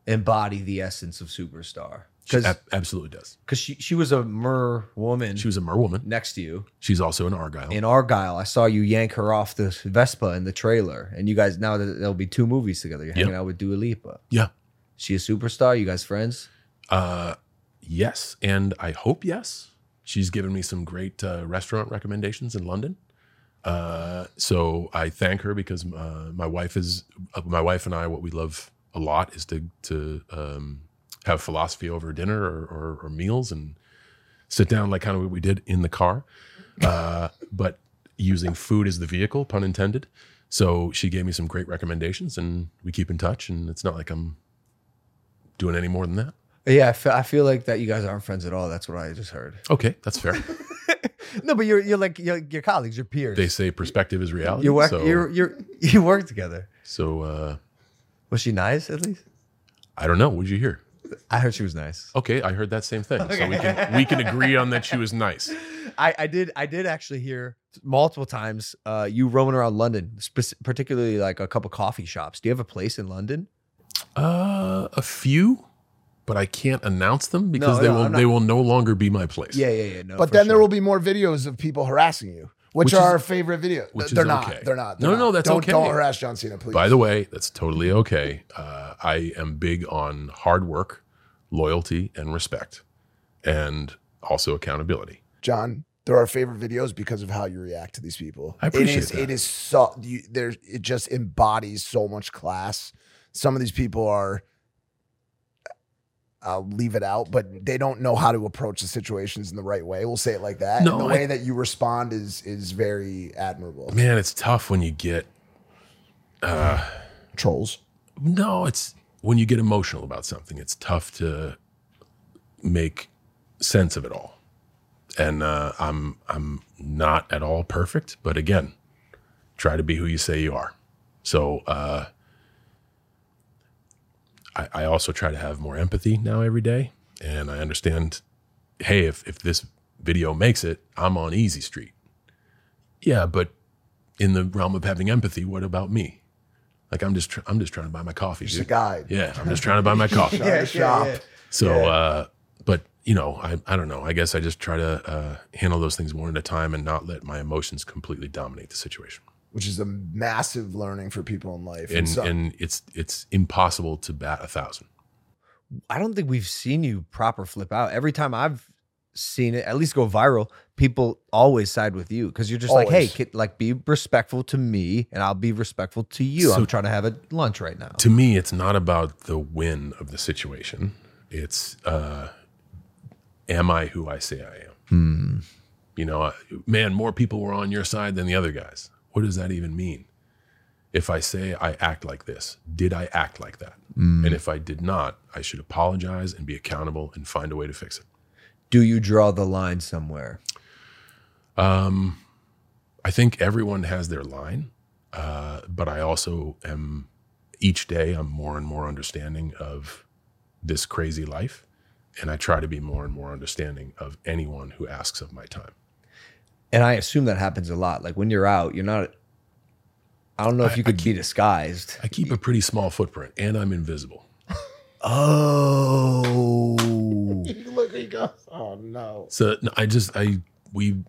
embody the essence of superstar? Because ab- absolutely does. because she she was a mer woman She was a mer woman. next to you She's also an Argyle. in Argyle. I saw you yank her off the Vespa in the trailer, and you guys now that there'll be two movies together. You're hanging out with Dua Lipa. yeah. She a superstar? You guys friends? Uh, yes, and I hope yes. She's given me some great uh, restaurant recommendations in London. Uh, so I thank her because uh, my wife is uh, my wife and I. What we love a lot is to to um, have philosophy over dinner or, or, or meals and sit down like kind of what we did in the car, uh, but using food as the vehicle, pun intended. So she gave me some great recommendations, and we keep in touch. And it's not like I'm doing any more than that. Yeah, I feel, I feel like that you guys aren't friends at all. That's what I just heard. Okay, that's fair. [LAUGHS] [LAUGHS] No, but you're you're like you're, your colleagues, your peers. they say perspective is reality. you work so, you're you're you work together. so uh, Was she nice at least? I don't know. What did you hear? I heard she was nice. Okay, I heard that same thing. So we can we can agree on that she was nice. [LAUGHS] I, I did I did actually hear multiple times uh, you roaming around London, particularly like a couple coffee shops. Do you have a place in London? Uh, a few, but I can't announce them because No, they no, will not... they will no longer be my place. Yeah, yeah, yeah. No, but for then there will be more videos of people harassing you, which, Which are is- our favorite videos. which they're is not. okay. They're not. No, they're no, not. that's don't, okay. Don't harass John Cena, please. By the way, that's totally okay. Uh, I am big on hard work, loyalty, and respect, and also accountability. John, they're our favorite videos because of how you react to these people. I appreciate it is, that. It is so you, there's it just embodies so much class. Some of these people are. I'll leave it out, but they don't know how to approach the situations in the right way. We'll say it like that. No, and the I- way that you respond is is very admirable. Man, it's tough when you get uh, trolls? No, it's when you get emotional about something, it's tough to make sense of it all. And uh, I'm I'm not at all perfect, but again, try to be who you say you are. So uh, I, I also try to have more empathy now every day, and I understand. Hey, if if this video makes it, I'm on easy street. Yeah, but in the realm of having empathy, what about me? Like I'm just tr- I'm just trying to buy my coffee. Just dude. a guide. Yeah, I'm just trying to buy my [LAUGHS] coffee. Trying to shop. So, Yeah. uh, but you know, I I don't know. I guess I just try to uh, handle those things one at a time and not let my emotions completely dominate the situation. Which is a massive learning for people in life. And so- and it's it's impossible to bat a thousand. I don't think we've seen you proper flip out. Every time I've seen it, at least go viral, people always side with you because you're just like, hey, Always. kid, like be respectful to me and I'll be respectful to you. So- I'm trying to have a lunch right now. To me, it's not about the win of the situation. It's uh, am I who I say I am? Hmm. You know, uh, man, more people were on your side than the other guys. What does that even mean? If I say I act like this, did I act like that? Mm. And if I did not, I should apologize and be accountable and find a way to fix it. Do you draw the line somewhere? Um, I think everyone has their line, uh, but I also am each day I'm more and more understanding of this crazy life, and I try to be more and more understanding of anyone who asks of my time. And I assume that happens a lot. Like when you're out, you're not. I don't know if I- you I could be disguised. I keep a pretty small footprint, and I'm invisible. Oh, [LAUGHS] Look, he goes, oh no. So no, I just I we,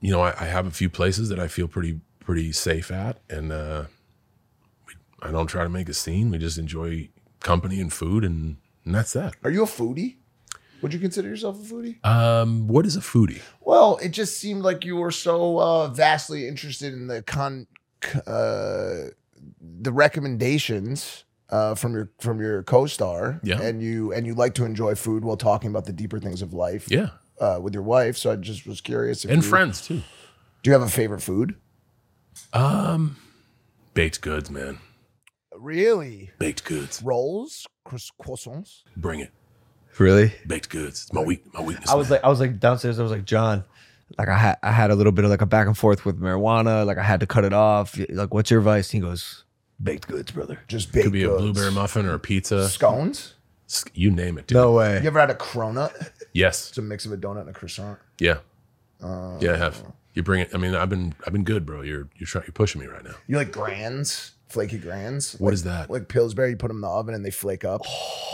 you know, I, I have a few places that I feel pretty pretty safe at, and uh, we, I don't try to make a scene. We just enjoy company and food, and, and that's that. Are you a foodie? Would you consider yourself a foodie? Um, what is a foodie? Well, it just seemed like you were so uh, vastly interested in the con, uh, the recommendations uh, from your from your co-star. Yeah. and you and you like to enjoy food while talking about the deeper things of life. Yeah. uh, with your wife. So I just was curious. If And you- friends too. Do you have a favorite food? Um, baked goods, man. Really? Baked goods. Rolls, croissants. Bring it. Really? Baked goods. It's my weak my weakness. I was man. like, I was like downstairs. I was like, John, like I had, I had a little bit of like a back and forth with marijuana. Like I had to cut it off. Like, what's your advice? He goes, baked goods, brother. Just baked goods. It could be a blueberry muffin or a pizza. Scones. You name it, dude. No way. You ever had a cronut? Yes. It's a mix of a donut and a croissant. Yeah. Uh, Yeah, I have. You bring it. I mean, I've been I've been good, bro. You're you're trying you're pushing me right now. You like grands, flaky grands? What like, is that? Like Pillsbury, you put them in the oven and they flake up.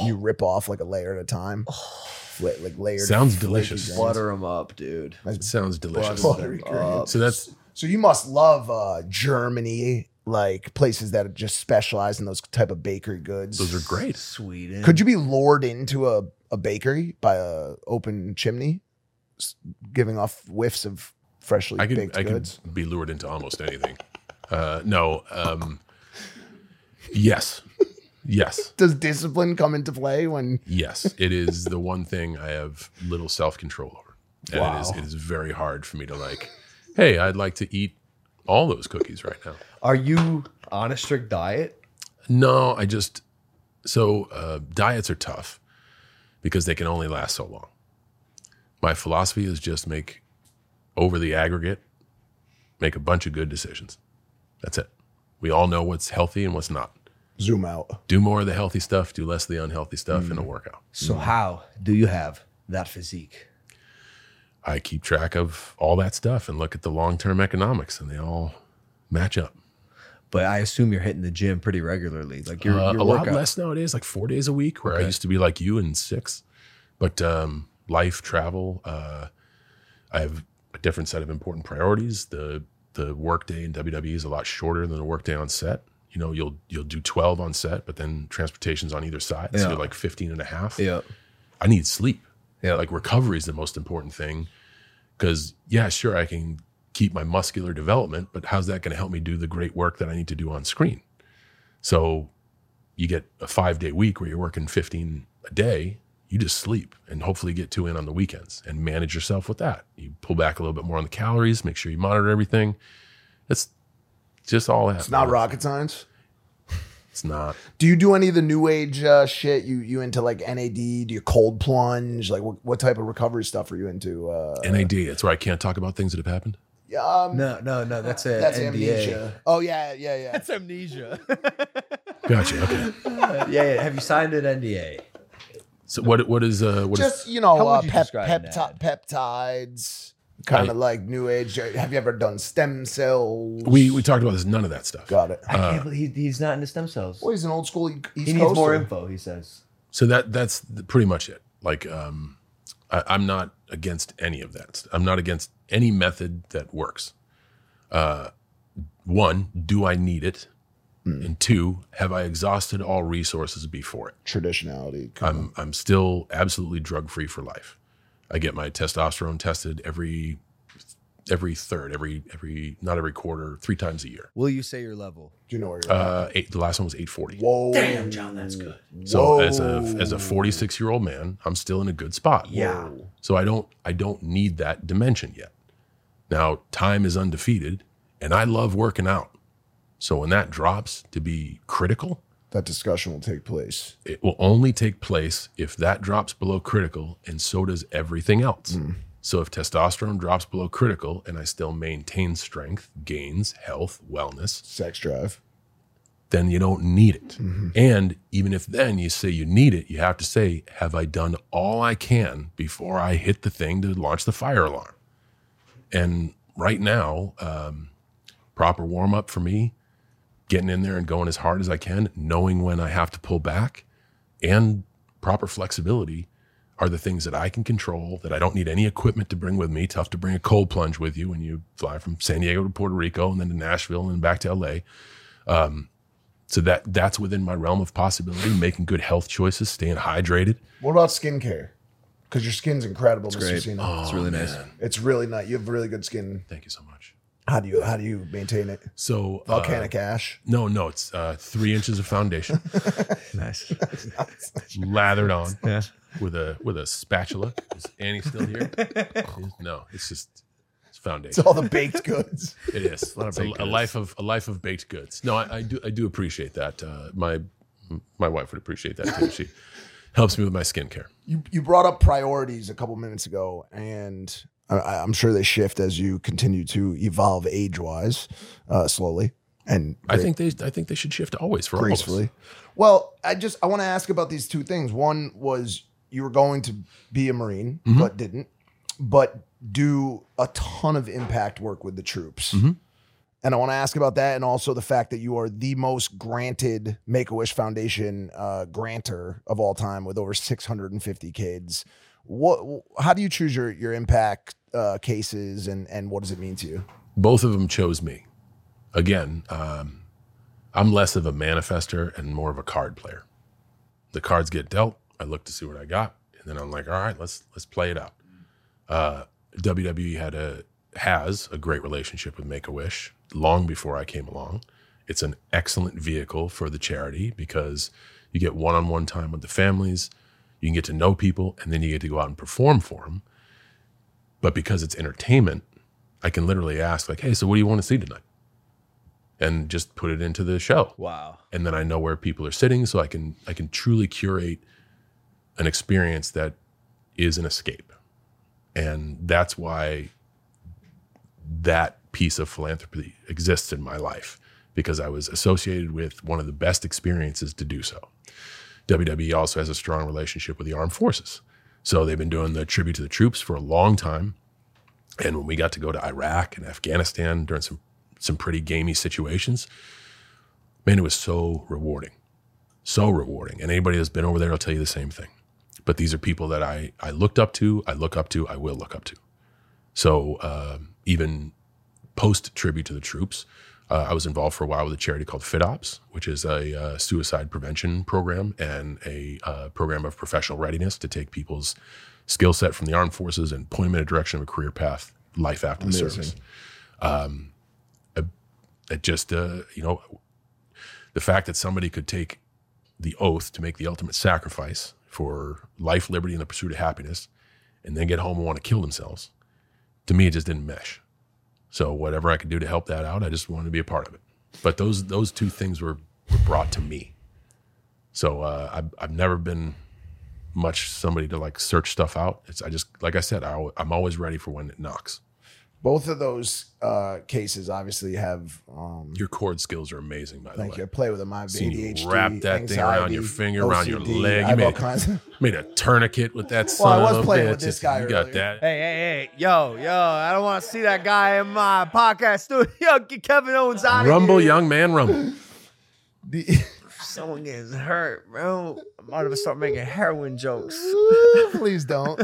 You rip off like a layer at a time. Fla- like layered. Sounds delicious. grands. Butter them up, dude. It sounds delicious. Buttery grands. So that's So you must love uh, Germany, like places that just specialize in those type of bakery goods. those are great. Sweden. Could you be lured into a, a bakery by a open chimney, giving off whiffs of freshly I could baked I could be lured into almost anything. Uh, no. Um, yes. Yes. [LAUGHS] Does discipline come into play when Yes, it is the one thing I have little self control over, and it is it is very hard for me to like. Hey, I'd like to eat all those cookies right now. Are you on a strict diet? No, I just so uh, diets are tough because they can only last so long. My philosophy is just make over the aggregate, make a bunch of good decisions. That's it. We all know what's healthy and what's not. Zoom out? Do more of the healthy stuff, do less of the unhealthy stuff in a workout. So how do you have that physique? I keep track of all that stuff and look at the long term economics, and they all match up. But I assume you're hitting the gym pretty regularly. Like your, Uh, your a lot less nowadays, like four days a week, where I used to be like you in six. But um, life, travel, uh, I have a different set of important priorities. The the workday in WWE is a lot shorter than the workday on set. You know, you'll you'll do 12 on set, but then transportation's on either side. So Yeah. you're like 15 and a half. Yeah. I need sleep. Yeah. Like recovery is the most important thing. Cause yeah, sure, I can keep my muscular development, but how's that going to help me do the great work that I need to do on screen? So you get a five day week where you're working 15 a day, you just sleep and hopefully get two in on the weekends and manage yourself with that. You pull back a little bit more on the calories, make sure you monitor everything. It's just all that. It's not rocket science. It's not. Do you do any of the new age uh, shit? You you into like NAD? Do you cold plunge? Like what, what type of recovery stuff are you into? Uh, NAD. That's where I can't talk about things that have happened. um, No, no, no. That's a that's NDA. amnesia. Oh yeah, yeah, yeah. That's amnesia. Gotcha. Okay. [LAUGHS] yeah, yeah. Have you signed an NDA? So what what is uh what is Just you know, How would uh, you pep, describe pepti- peptides, kind of like new age. Have you ever done stem cells? we we talked about this. None of that stuff. got it. I can't believe he, he's not into stem cells. Well, he's an old school East he needs more info. He says. So that that's th- pretty much it. Like um, I, I'm not against any of that. I'm not against any method that works. Uh, one, do I need it? And two, have I exhausted all resources before it? Traditionality. I'm I'm still absolutely drug free for life. I get my testosterone tested every every third, every every not every quarter, three times a year. Will you say your level? Do you know where you're Uh, eight, the last one was 840. Whoa. Damn, John, that's good. So as a as a 46 year old man, I'm still in a good spot. Yeah. So I don't I don't need that dimension yet. Now time is undefeated, and I love working out. So when that drops to be critical, that discussion will take place. it will only take place if that drops below critical, and so does everything else. So if testosterone drops below critical, and I still maintain strength, gains, health, wellness, Sex drive. then you don't need it. And even if then you say you need it, you have to say, have I done all I can before I hit the thing to launch the fire alarm? And right now, um, proper warm up for me, getting in there and going as hard as I can, knowing when I have to pull back, and proper flexibility are the things that I can control, that I don't need any equipment to bring with me. Tough to bring a cold plunge with you when you fly from San Diego to Puerto Rico and then to Nashville and back to LA. Um, so that that's within my realm of possibility, making good health choices, staying hydrated. What about skincare? Because your skin's incredible, Mr. great. Cena. it's really nice. It's really nice. You have really good skin. Thank you so much. How do you how do you maintain it? So uh, Volcanic ash. No, no, it's uh, three inches of foundation, [LAUGHS] Nice. lathered on Yeah. with a with a spatula. Is Annie still here? [LAUGHS] No, it's just it's foundation. It's all the baked goods. It is. lot of It's a, baked a life of a life of baked goods. No, I, I do I do appreciate that. Uh, my my wife would appreciate that too. She [LAUGHS] helps me with my skincare. You you brought up priorities a couple minutes ago, and I, I'm sure they shift as you continue to evolve age wise, uh, slowly and I think they I think they should shift always for all of us. gracefully. Well, I just I want to ask about these two things. One was you were going to be a Marine, Mm-hmm. but didn't, but do a ton of impact work with the troops. Mm-hmm. And I want to ask about that, and also the fact that you are the most granted Make a Wish Foundation uh, grantor of all time, with over 650 kids. What? How do you choose your your impact uh, cases, and and what does it mean to you? Both of them chose me. Again, um, I'm less of a manifester and more of a card player. The cards get dealt. I look to see what I got, and then I'm like, all right, let's let's play it out. Uh, WWE had a has a great relationship with Make a Wish long before I came along. It's an excellent vehicle for the charity because you get one-on-one time with the families, you can get to know people, and then you get to go out and perform for them. But because it's entertainment, I can literally ask like, "Hey, so what do you want to see tonight?" and just put it into the show. Wow. And then I know where people are sitting, so I can I can truly curate an experience that is an escape. And that's why that piece of philanthropy exists in my life because I was associated with one of the best experiences to do so. WWE also has a strong relationship with the armed forces. So they've been doing the tribute to the troops for a long time. And when we got to go to Iraq and Afghanistan during some some pretty gamey situations, man, it was so rewarding. So rewarding. And anybody that's been over there will tell you the same thing. But these are people that I, I looked up to, I look up to, I will look up to. So um, even post tribute to the troops, uh, I was involved for a while with a charity called FitOps, which is a uh, suicide prevention program and a uh, program of professional readiness to take people's skill set from the armed forces and point them in a direction of a career path, life after the service. Um, it just, uh, you know, the fact that somebody could take the oath to make the ultimate sacrifice for life, liberty, and the pursuit of happiness, and then get home and want to kill themselves, to me, it just didn't mesh. So whatever I could do to help that out, I just wanted to be a part of it. But those those two things were were brought to me. So uh, I've I've never been much somebody to like search stuff out. It's I just like I said I, I'm always ready for when it knocks. Both of those uh, cases obviously have. Um, Your chord skills are amazing, by the way, thank you. I play with them. I have Seen you ADHD, wrap that thing around your anxiety, finger, around your leg. I You made, kinds of. [LAUGHS] made a tourniquet with that Well, I was of playing bitch. with this guy You got earlier. that. Hey, hey, hey, yo, yo! I don't want to see that guy in my podcast studio. Get [LAUGHS] Kevin Owens out of Rumble, here. young man, rumble. [LAUGHS] Someone gets hurt, bro. I'm about to start making heroin jokes. [LAUGHS] Please don't.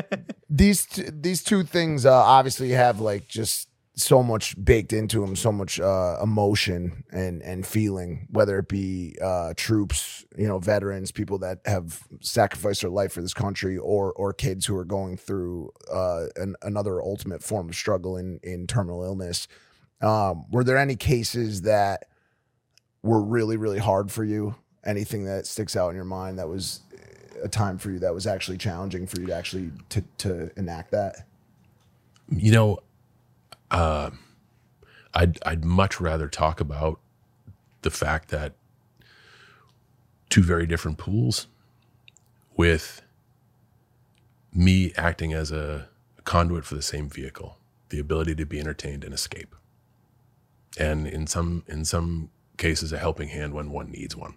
[LAUGHS] these t- these two things uh, obviously have like just so much baked into them, so much uh, emotion and and feeling. Whether it be uh, troops, you know, veterans, people that have sacrificed their life for this country, or or kids who are going through uh, an, another ultimate form of struggle in in terminal illness. Um, were there any cases that were really really hard for you? Anything that sticks out in your mind that was a time for you that was actually challenging for you to actually to to enact that? You know, uh, I'd I'd much rather talk about the fact that two very different pools with me acting as a conduit for the same vehicle, the ability to be entertained and escape. And in some in some cases a helping hand when one needs one.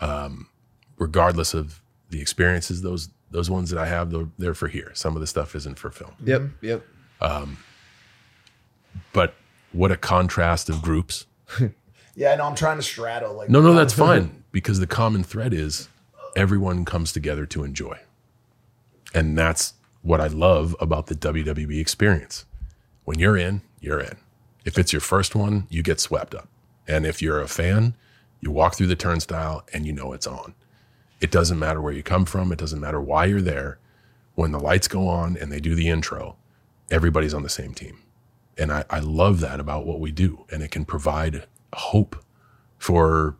Um, regardless of the experiences, those those ones that I have, they're, they're for here. Some of the stuff isn't for film. Yep, yep. Um, but what a contrast of groups. [LAUGHS] Yeah, no, I'm trying to straddle like No, no, that's fine because the common thread is everyone comes together to enjoy. And that's what I love about the WWE experience. When you're in, you're in. If it's your first one, you get swept up. And if you're a fan, you walk through the turnstile and you know it's on. It doesn't matter where you come from, it doesn't matter why you're there. When the lights go on and they do the intro, everybody's on the same team. And I, I love that about what we do. And it can provide hope for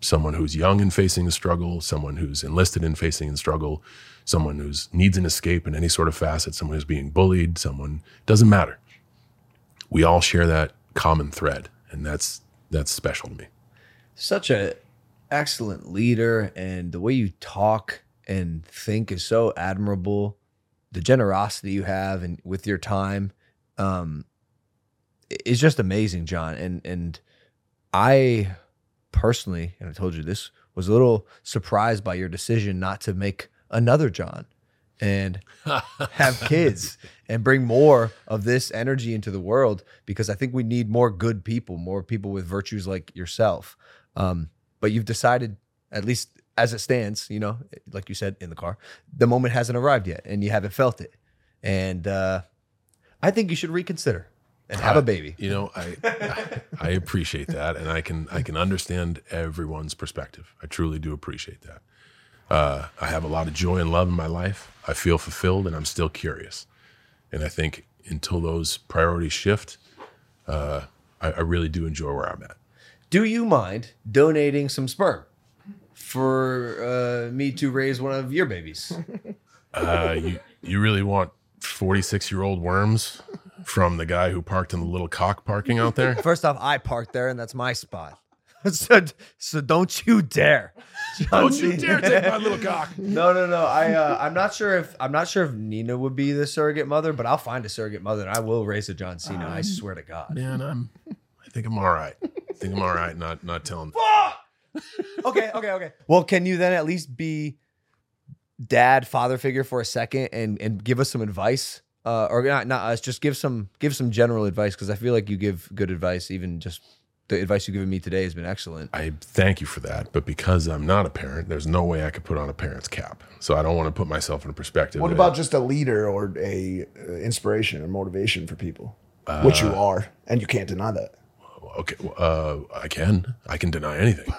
someone who's young and facing a struggle, someone who's enlisted and facing a struggle, someone who needs an escape in any sort of facet, someone who's being bullied, someone doesn't matter. We all share that common thread, and that's that's special to me. Such a excellent leader, and the way you talk and think is so admirable. The generosity you have and with your time, um, is just amazing, John. And and I personally, and I told you this, was a little surprised by your decision not to make another John and [LAUGHS] have kids and bring more of this energy into the world because I think we need more good people, more people with virtues like yourself. Um, but you've decided, at least as it stands, you know, like you said in the car, the moment hasn't arrived yet and you haven't felt it. And uh, I think you should reconsider and have a baby. You know, I I appreciate that, and I can I can understand everyone's perspective. I truly do appreciate that. Uh, I have a lot of joy and love in my life. I feel fulfilled, and I'm still curious. And I think until those priorities shift, uh, I, I really do enjoy where I'm at. Do you mind donating some sperm for uh, me to raise one of your babies? [LAUGHS] Uh, you you really want 46 year old worms from the guy who parked in the little cock parking out there? [LAUGHS] First off, I parked there, and that's my spot. [LAUGHS] so, so don't you dare! [LAUGHS] Don't you dare take my [LAUGHS] little cock. No, no, no. I uh, I'm not sure if I'm not sure if Nina would be the surrogate mother, but I'll find a surrogate mother and I will raise a John Cena. I swear to God. Man, I'm. I think I'm all right. I think I'm all right. Not not telling. okay, okay, okay. Well, can you then at least be dad, father figure for a second and and give us some advice? Uh, or not, not us. Just give some give some general advice because I feel like you give good advice. Even just the advice you've given me today has been excellent. I thank you for that, but because I'm not a parent, there's no way I could put on a parent's cap. So I don't want to put myself in a perspective. What that- about just a leader or a uh, inspiration or motivation for people, which you Uh, are, and you can't deny that. Okay, uh, I can. I can deny anything.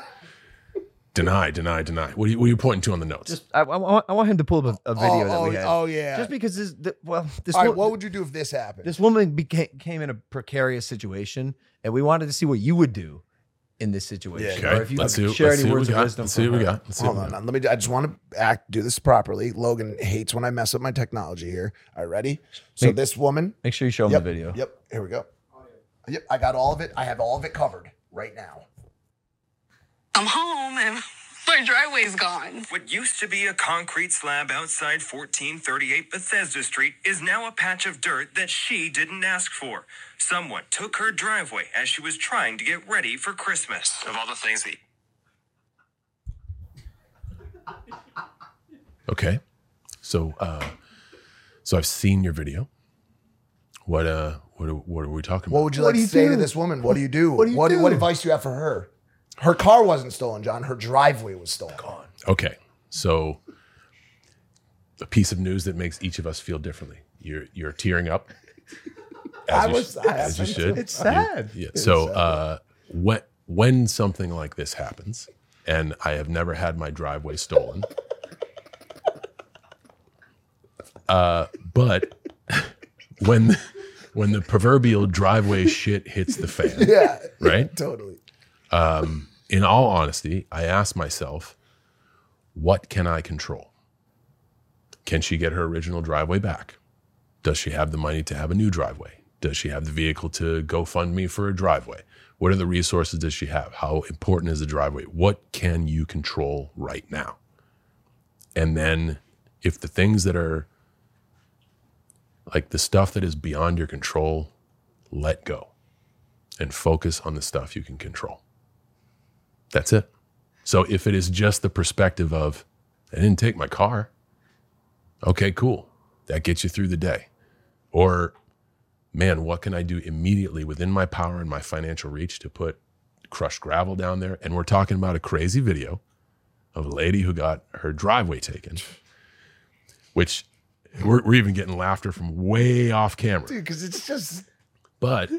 Deny, deny, deny. What are you, what are you pointing to on the notes? Just I, I, want, I want him to pull up a, a video Oh, that we oh, had. oh, yeah. Just because this, the, well, this All right, wo- what would you do if this happened? this woman became came in a precarious situation, and we wanted to see what you would do in this situation. Yeah. Okay, Or if you let's could see- share let's any see what words we of got. wisdom. Let's see what we got. Let's see Hold on, on, let me. I just want to act, do this properly. Logan hates when I mess up my technology here. All right, ready? So Make- this woman. Make sure you show him Yep, the video. Yep. Here we go. Yep. I got all of it. I have all of it covered right now. I'm home and [LAUGHS] my driveway's gone. What used to be a concrete slab outside 1438 Bethesda Street is now a patch of dirt that she didn't ask for. Someone took her driveway as she was trying to get ready for Christmas. Of all the things that Okay. So uh so I've seen your video. What uh what are, what are we talking about? What about? would you like to say to this woman? What do you do? What do you what, do? what advice do you have for her? Her car wasn't stolen, John. Her driveway was stolen. Okay. So a piece of news that makes each of us feel differently. You're you're tearing up. I you was- sh- I as you should. too. It's You- sad. yeah. It's So sad. uh when when something like this happens, and I have never had my driveway stolen. [LAUGHS] Uh, but [LAUGHS] when when the proverbial driveway shit hits the fan, [LAUGHS] Yeah. right? Totally. Um, in all honesty, I asked myself, what can I control? Can she get her original driveway back? Does she have the money to have a new driveway? Does she have the vehicle to go fund me for a driveway? What are the resources does she have? How important is the driveway? What can you control right now? And then if the things that are like the stuff that is beyond your control, let go and focus on the stuff you can control. That's it. So if it is just the perspective of, I didn't take my car, okay, cool. That gets you through the day. Or, man, what can I do immediately within my power and my financial reach to put crushed gravel down there? And we're talking about a crazy video of a lady who got her driveway taken, which we're, we're even getting laughter from way off camera. Dude, because it's just But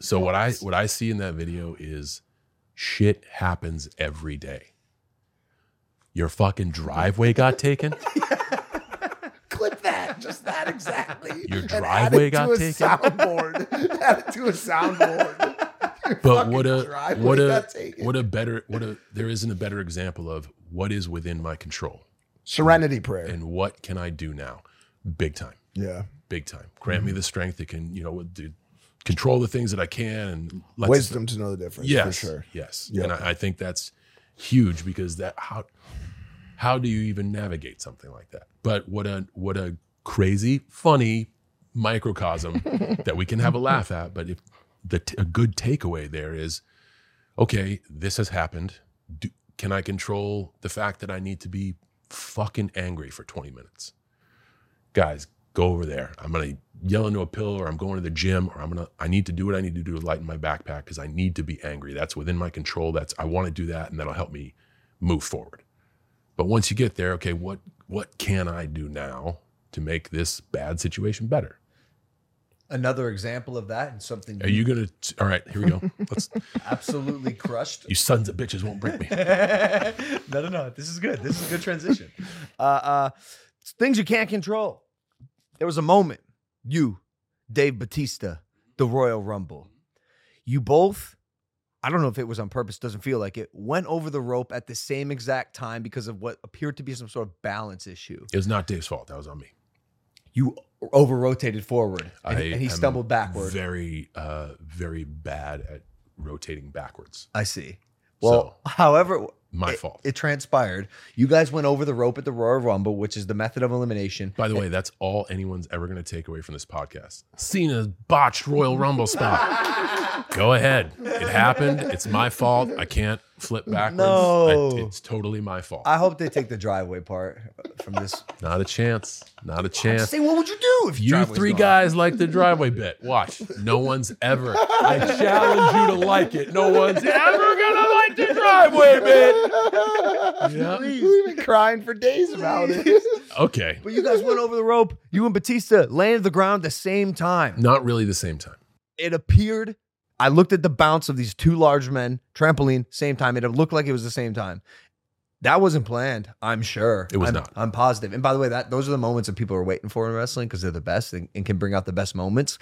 so what I [LAUGHS] what I see in that video is shit happens every day. Your fucking driveway got taken. [LAUGHS] clip that. Just that exactly. [LAUGHS] Your driveway got taken? soundboard. [LAUGHS] add it to a soundboard. But what a what a what a better what a there isn't a better example of what is within my control. Serenity prayer. And what can I do now? Big time. Yeah. Big time. Grant me mm-hmm. the strength that can, you know, do, control the things that I can and let Wisdom to know the difference. Yes, For sure. Yes, Yep. and I, I think that's huge because that how how do you even navigate something like that? But what a what a crazy, funny microcosm [LAUGHS] that we can have a laugh at. But if the t- a good takeaway there is, okay, this has happened. Do, can I control the fact that I need to be fucking angry for twenty minutes? Guys, go over there. I'm gonna yell into a pillow, or I'm going to the gym, or I'm gonna. I need to do what I need to do to lighten my backpack because I need to be angry. That's within my control. That's I want to do that, and that'll help me move forward. But once you get there, okay, what what can I do now to make this bad situation better? Another example of that and something Are you gonna? All right, here we go. [LAUGHS] Let's. absolutely crushed. You sons of bitches won't break me. [LAUGHS] no, no, no. This is good. This is a good transition. Uh, uh, things you can't control. There was a moment, you, Dave Batista, the Royal Rumble, you both, I don't know if it was on purpose, doesn't feel like it, went over the rope at the same exact time because of what appeared to be some sort of balance issue. It was not Dave's fault. That was on me. You over rotated forward and, I and he am stumbled backward. Very, uh, very bad at rotating backwards. I see. Well, however, my it- fault. It transpired. You guys went over the rope at the Royal Rumble, which is the method of elimination. By the way, that's all anyone's ever going to take away from this podcast. Cena's botched Royal Rumble spot. Go ahead. It happened. It's my fault. I can't flip backwards. No. I- it's totally my fault. I hope they take the driveway part from this. Not a chance. Not a chance. Say, what would you do if You three guys like the driveway bit. Watch. No one's ever. I challenge you to like it. No one's ever gonna like the driveway bit. [LAUGHS] Yeah. We've been crying for days about it. [LAUGHS] Okay. But you guys went over the rope. You and Batista landed the ground the same time. Not really the same time. It appeared. I looked at the bounce of these two large men, trampoline, same time. It looked like it was the same time. That wasn't planned. I'm sure. It was I'm, not. I'm positive. And by the way, that those are the moments that people are waiting for in wrestling because they're the best and, and can bring out the best moments.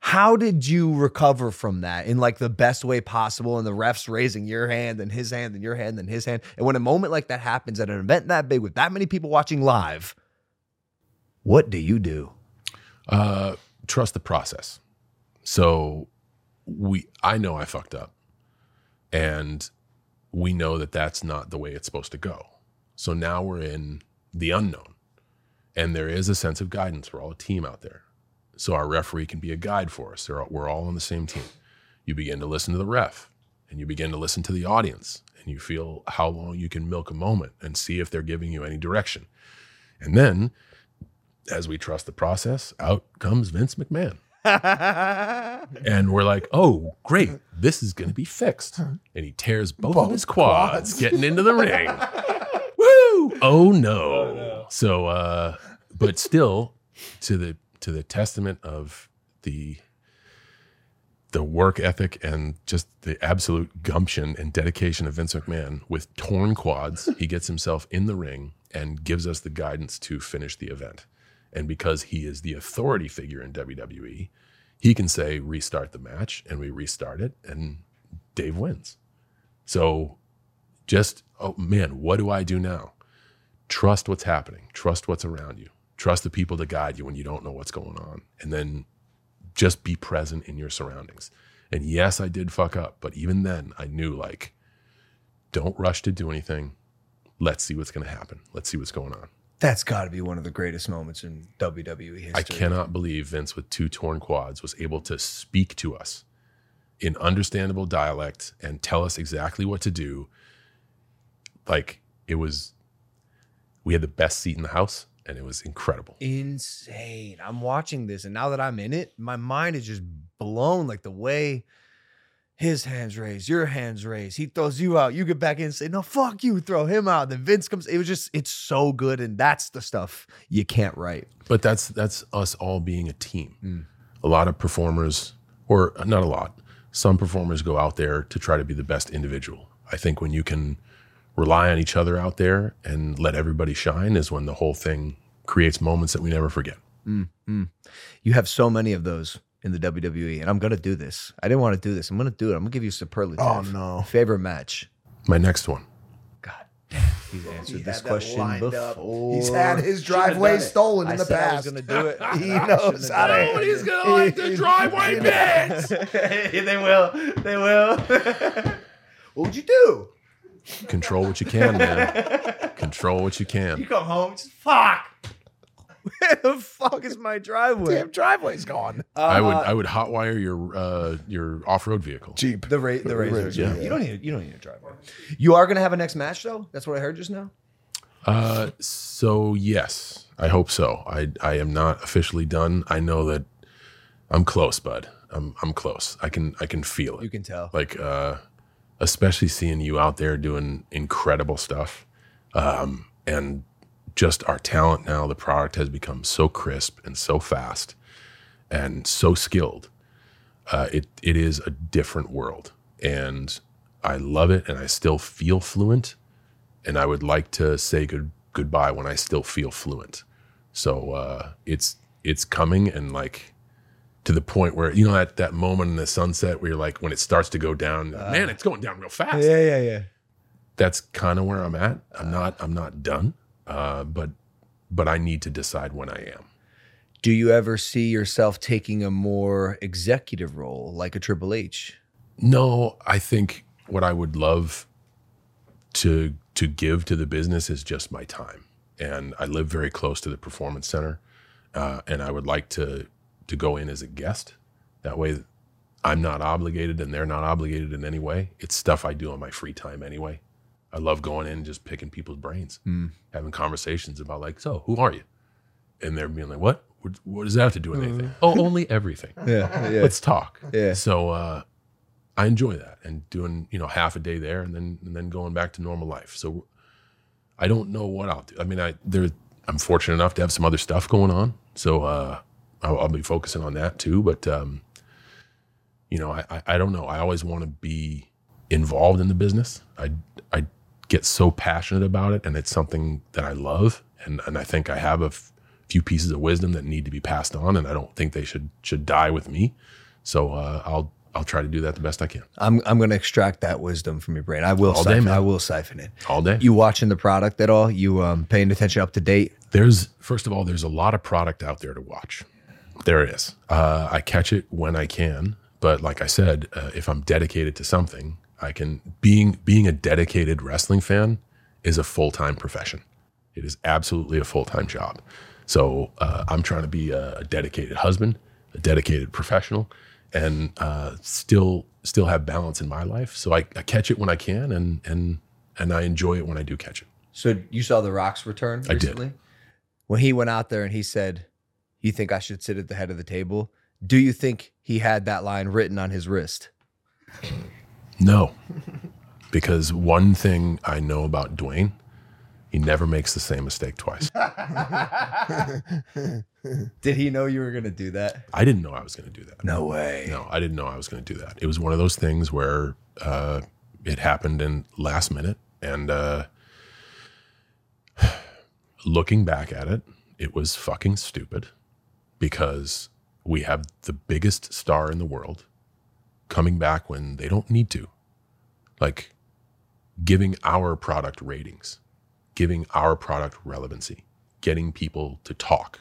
How did you recover from that in like the best way possible? And the refs raising your hand and his hand and your hand and his hand. And when a moment like that happens at an event that big with that many people watching live, what do you do? Uh, trust the process. So we, I know I fucked up, and we know that that's not the way it's supposed to go. So now we're in the unknown. And there is a sense of guidance. We're all a team out there. So our referee can be a guide for us. All- We're all on the same team. You begin to listen to the ref and you begin to listen to the audience and you feel how long you can milk a moment and see if they're giving you any direction. And then, as we trust the process, out comes Vince McMahon. [LAUGHS] and we're like, oh, great, this is going to be fixed. And he tears both, of his quads, getting into the [LAUGHS] ring. Woo! Oh no. So, uh, but still, to the to the testament of the the work ethic and just the absolute gumption and dedication of Vince McMahon with torn quads, he gets himself in the ring and gives us the guidance to finish the event. And because he is the authority figure in WWE, he can say restart the match and we restart it and Dave wins. So just oh man, what do I do now? Trust what's happening. Trust what's around you. Trust the people to guide you when you don't know what's going on. And then just be present in your surroundings. And yes, I did fuck up, but even then I knew like don't rush to do anything. Let's see what's going to happen. Let's see what's going on. That's got to be one of the greatest moments in WWE history. I cannot believe Vince with two torn quads was able to speak to us in understandable dialect and tell us exactly what to do. Like it was we had the best seat in the house and it was incredible. insane. I'm watching this, and now that I'm in it, my mind is just blown. Like the way his hands raised, your hands raised, he throws you out, you get back in and say, "No, fuck you," throw him out. Then Vince comes. It was just, it's so good, and that's the stuff you can't write. But that's that's us all being a team. A lot of performers, or not a lot, some performers go out there to try to be the best individual. I think when you can rely on each other out there and let everybody shine is when the whole thing creates moments that we never forget. Mm, mm. You have so many of those in the WWE, and I'm gonna do this. I didn't want to do this. I'm gonna do it. I'm gonna give you a superlative. Oh, no. Favorite match. My next one. God damn, he's answered He this had that question lined up. before. He's had his driveway done it. stolen in I the said I past. was gonna do it. [LAUGHS] He I knows shouldn't how have to- done it. [LAUGHS] Nobody's gonna like the driveway [LAUGHS] bits. they will. They will. what would you do? Control what you can, man. Control what you can. You come home, just fuck. Where the fuck is my driveway? Damn driveway's gone. I would Uh, I would hotwire your uh, your off road vehicle. Jeep. The ra- the The razor. razor, Yeah. yeah. You don't need. You don't need a driveway. You are gonna have a next match though. That's what I heard just now. Uh, so yes, I hope so. I I am not officially done. I know that I'm close, bud. I'm I'm close. I can I can feel it. You can tell. Like uh, especially seeing you out there doing incredible stuff, um, and just our talent now. The product has become so crisp and so fast, and so skilled. Uh, it it is a different world, and I love it, and I still feel fluent and I would like to say good goodbye when I still feel fluent. So uh, it's it's coming and like to the point where you know that that moment in the sunset where you're like when it starts to go down, man, it's going down real fast. Yeah, yeah, yeah. That's kind of where I'm at. I'm not I'm not done, uh, but but I need to decide when I am. Do you ever see yourself taking a more executive role, like a Triple H? No, I think what I would love to to give to the business is just my time, and I live very close to the performance center, uh, and I would like to to go in as a guest. That way, I'm not obligated, and they're not obligated in any way. It's stuff I do on my free time anyway. I love going in and just picking people's brains, Mm. having conversations about like, so who are you? And they're being like, what? What, what does that have to do with anything? Oh, only everything. [LAUGHS] Yeah, yeah. Let's talk. Yeah. So uh, I enjoy that and doing you know half a day there and then and then going back to normal life. So I don't know what I'll do. I mean, I there I'm fortunate enough to have some other stuff going on, so uh, I'll, I'll be focusing on that too. But um, you know, I, I I don't know. I always want to be involved in the business. I I get so passionate about it, and it's something that I love, and and I think I have a f- few pieces of wisdom that need to be passed on, and I don't think they should should die with me. So uh, I'll I'll try to do that the best I can. I'm I'm going to extract that wisdom from your brain. I will All day, siphon, man. I will siphon it. All day. You watching the product at all? You um, paying attention up to date? There's first of all, there's a lot of product out there to watch. There is. Uh, I catch it when I can, but like I said, uh, if I'm dedicated to something, I can being being a dedicated wrestling fan is a full time profession. It is absolutely a full time job. So uh, I'm trying to be a, a dedicated husband, a dedicated professional, and uh, still still have balance in my life. So I, I catch it when I can, and and and I enjoy it when I do catch it. So you saw The Rock's return I did. recently? When he went out there and he said, You think I should sit at the head of the table? Do you think he had that line written on his wrist? No, [LAUGHS] because one thing I know about Dwayne, he never makes the same mistake twice. [LAUGHS] Did he know you were going to do that? I didn't know I was going to do that. No way. No, I didn't know I was going to do that. It was one of those things where uh, it happened in last minute, and uh, [SIGHS] looking back at it, it was fucking stupid because we have the biggest star in the world coming back when they don't need to, like giving our product ratings, giving our product relevancy, getting people to talk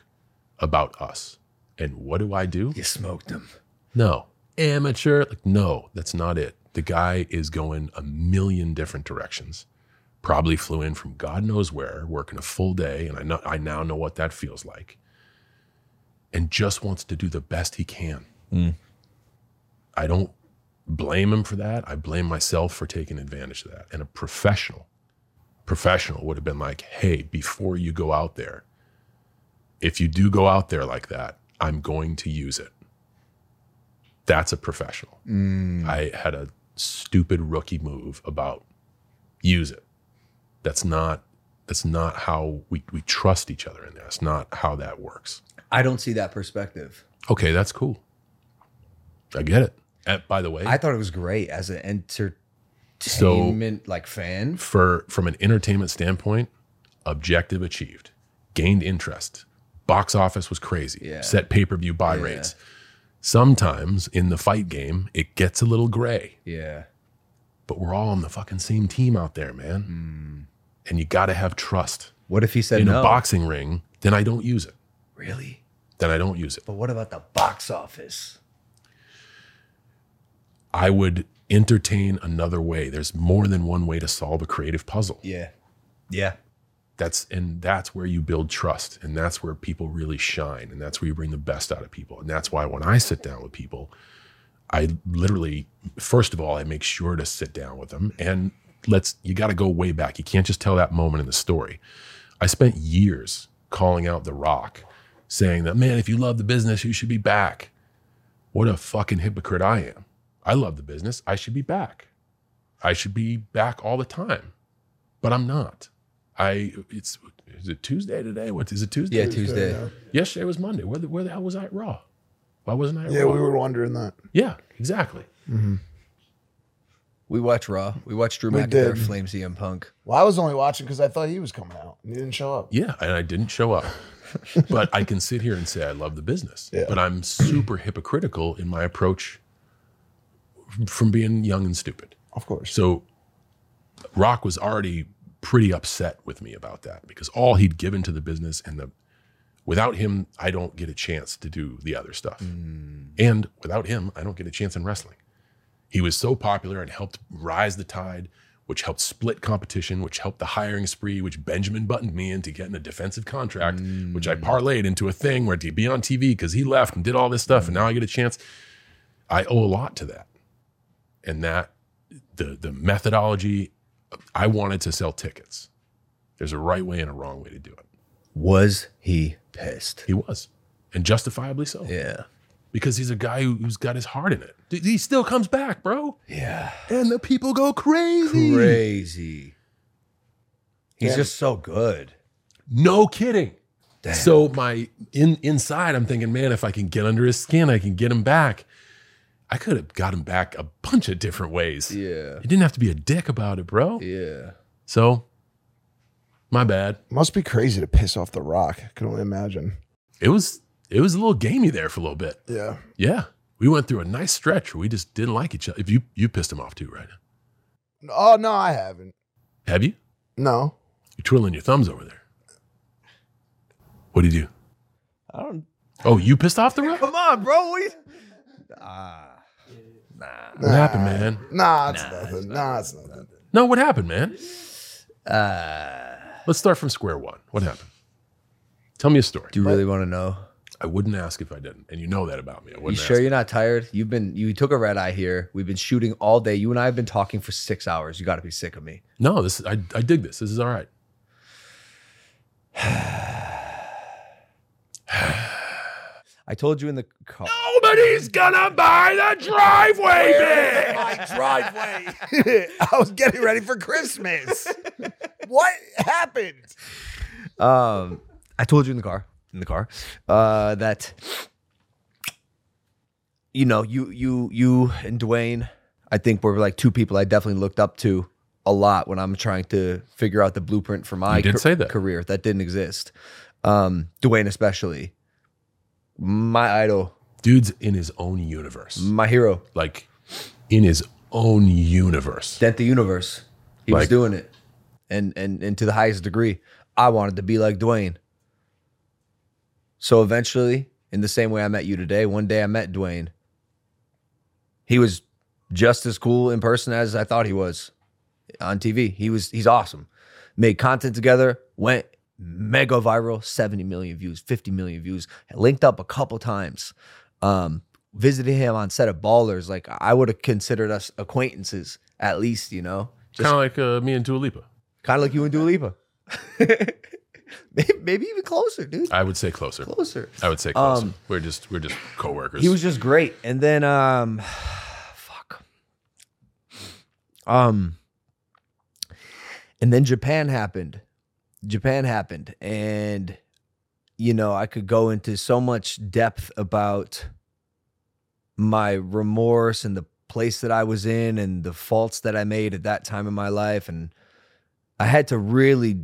about us. And what do I do? You smoked them. No. Amateur? Like, no, that's not it. The guy is going a million different directions. Probably flew in from God knows where, working a full day, and I know I now know what that feels like. And just wants to do the best he can. Mm. I don't blame him for that. I blame myself for taking advantage of that. And a professional, professional would have been like, hey, before you go out there, if you do go out there like that, I'm going to use it. That's a professional. Mm. I had a stupid rookie move about use it. That's not that's not how we, we trust each other in there. That's not how that works. I don't see that perspective. Okay, that's cool. I get it. And by the way, I thought it was great as an entertainment like fan. for from an entertainment standpoint, objective achieved. Gained interest. Box office was crazy. Yeah. Set pay-per-view buy Yeah. rates. Sometimes in the fight game, it gets a little gray. Yeah. But we're all on the fucking same team out there, man. Hmm. And you got to have trust. What if he said in no? a boxing ring? Then I don't use it. Really? Then I don't use it. But what about the box office? I would entertain another way. There's more than one way to solve a creative puzzle. Yeah. Yeah. That's and that's where you build trust and that's where people really shine and that's where you bring the best out of people. And that's why when I sit down with people, I literally first of all I make sure to sit down with them and let's you got to go way back. You can't just tell that moment in the story. I spent years calling out The Rock saying that man if you love the business you should be back. What a fucking hypocrite I am. I love the business. I should be back. I should be back all the time. But I'm not. I it's is it Tuesday today? What is it Tuesday? Yeah, Tuesday. yeah. Yesterday was Monday. Where the, where the hell was I at Raw? Why wasn't I at Yeah, Raw? we were wondering that. Yeah, exactly. Mm-hmm. We watched Raw. We watched Drew We McIntyre did. flame CM Punk. Well, I was only watching because I thought he was coming out and he didn't show up. Yeah, and I didn't show up. [LAUGHS] but I can sit here and say I love the business. Yeah. But I'm super hypocritical in my approach from being young and stupid. Of course. So Rock was already pretty upset with me about that because all he'd given to the business and the without him, I don't get a chance to do the other stuff. Mm. And without him, I don't get a chance in wrestling. He was so popular and helped rise the tide, which helped split competition, which helped the hiring spree, which Benjamin buttoned me into getting a defensive contract, which I mm. parlayed into a thing where to be on TV because he left and did all this stuff, and mm. now I get a chance. I owe a lot to that. And that the the methodology, I wanted to sell tickets. There's a right way and a wrong way to do it. Was he pissed? He was. And justifiably so. Yeah. Because he's a guy who, who's got his heart in it. He still comes back, bro. Yeah. And the people go crazy. Crazy. He's Yeah. just so good. No kidding. So my in inside, I'm thinking, man, if I can get under his skin, I can get him back. I could have got him back a bunch of different ways. Yeah. You didn't have to be a dick about it, bro. Yeah. So, my bad. Must be crazy to piss off The Rock. I can only imagine. It was it was a little gamey there for a little bit. Yeah. Yeah. We went through a nice stretch where we just didn't like each other. If you you pissed him off too, right? Oh no, I haven't. Have you? No. You're twiddling your thumbs over there. What do you do? I don't. Oh, you pissed off the rock? Come on, bro. We. Ah. What happened, man? Nah, it's nothing. Nah, it's nothing. No, what happened, man? Uh, Let's start from square one. What happened? Tell me a story. Do you really want to know? I wouldn't ask if I didn't, and you know that about me. I You wouldn't sure ask. you're not tired? You've been you took a red eye here. We've been shooting all day. You and I have been talking for six hours. You got to be sick of me. No, this I I dig this. This is all right. [SIGHS] I told you in the car. Nobody's gonna buy the driveway bit. My driveway. [LAUGHS] I was getting ready for Christmas. [LAUGHS] what happened? Um, I told you in the car, in the car, uh, that you know, you you you and Dwayne, I think were like two people I definitely looked up to a lot when I'm trying to figure out the blueprint for my You did say that. career that didn't exist. Um, Dwayne especially, my idol, Dude's in his own universe, my hero, like in his own universe. dent the universe. He was Like- doing it, and and and to the highest degree. I wanted to be like Dwayne. So eventually, in the same way I met you today, one day I met Dwayne. He was just as cool in person as I thought he was on TV. He was he's awesome. Made content together, went mega viral, 70 million views, 50 million views. Linked up a couple times. Um, visited him on set of Ballers. Like I would have considered us acquaintances at least, you know. Kind of like uh, me and Dua Lipa. Kind of like you and Dua Lipa. [LAUGHS] maybe, maybe even closer, dude. I would say closer. Closer. I would say closer. Um, we're just we're just coworkers. He was just great. And then um [SIGHS] fuck. Um and then Japan happened. Japan happened and you know, I could go into so much depth about my remorse and the place that I was in and the faults that I made at that time in my life and I had to really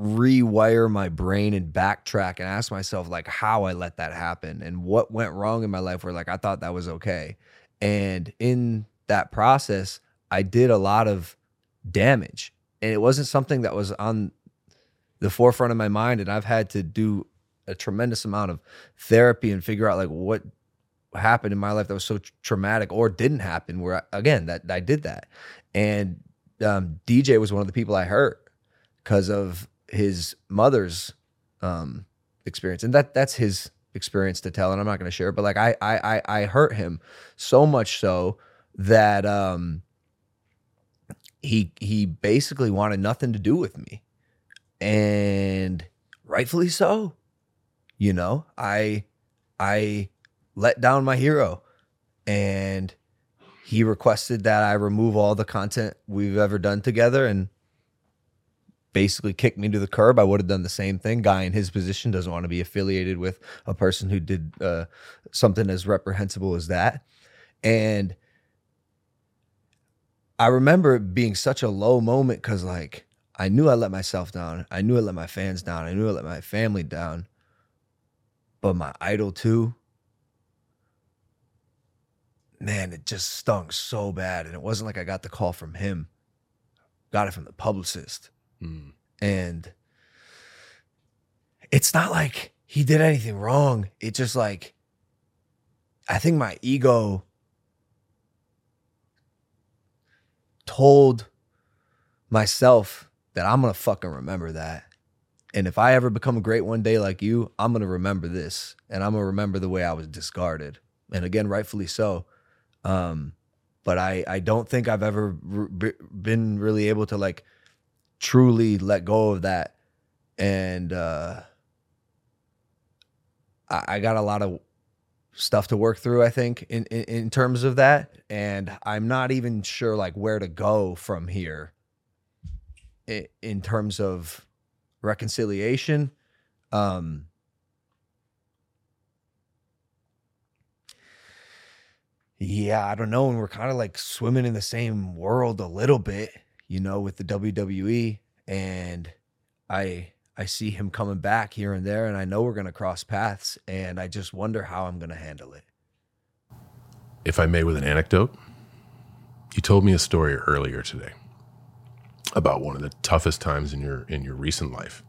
rewire my brain and backtrack and ask myself like how I let that happen and what went wrong in my life where like I thought that was okay. And in that process, I did a lot of damage. And it wasn't something that was on the forefront of my mind and I've had to do a tremendous amount of therapy and figure out like what happened in my life that was so traumatic or didn't happen where I, again that I did that. And um, DJ was one of the people I hurt because of his mother's um, experience, and that that's his experience to tell, and I'm not going to share. But like I I I I hurt him so much so that um he he basically wanted nothing to do with me, and rightfully so. You know, I I let down my hero, and he requested that I remove all the content we've ever done together and basically kicked me to the curb. I would have done the same thing. Guy in his position doesn't want to be affiliated with a person who did uh, something as reprehensible as that. And I remember it being such a low moment because, like, I knew I let myself down. I knew I let my fans down. I knew I let my family down. But my idol, too, man, it just stung so bad. And it wasn't like I got the call from him, got it from the publicist. Mm. And it's not like he did anything wrong. It just like, I think my ego told myself that I'm gonna fucking remember that. And if I ever become a great one day like you, I'm gonna remember this. And I'm gonna remember the way I was discarded. And again, rightfully so. Um, but I I don't think I've ever r- b- been really able to like truly let go of that. And uh I, I got a lot of stuff to work through, I think, in, in in terms of that. And I'm not even sure like where to go from here in, in terms of reconciliation. Um Yeah, I don't know. And we're kind of like swimming in the same world a little bit, you know, with the WWE. And I I see him coming back here and there, and I know we're gonna cross paths. And I just wonder how I'm gonna handle it. if I may, with an anecdote. You told me a story earlier today about one of the toughest times in your in your recent life,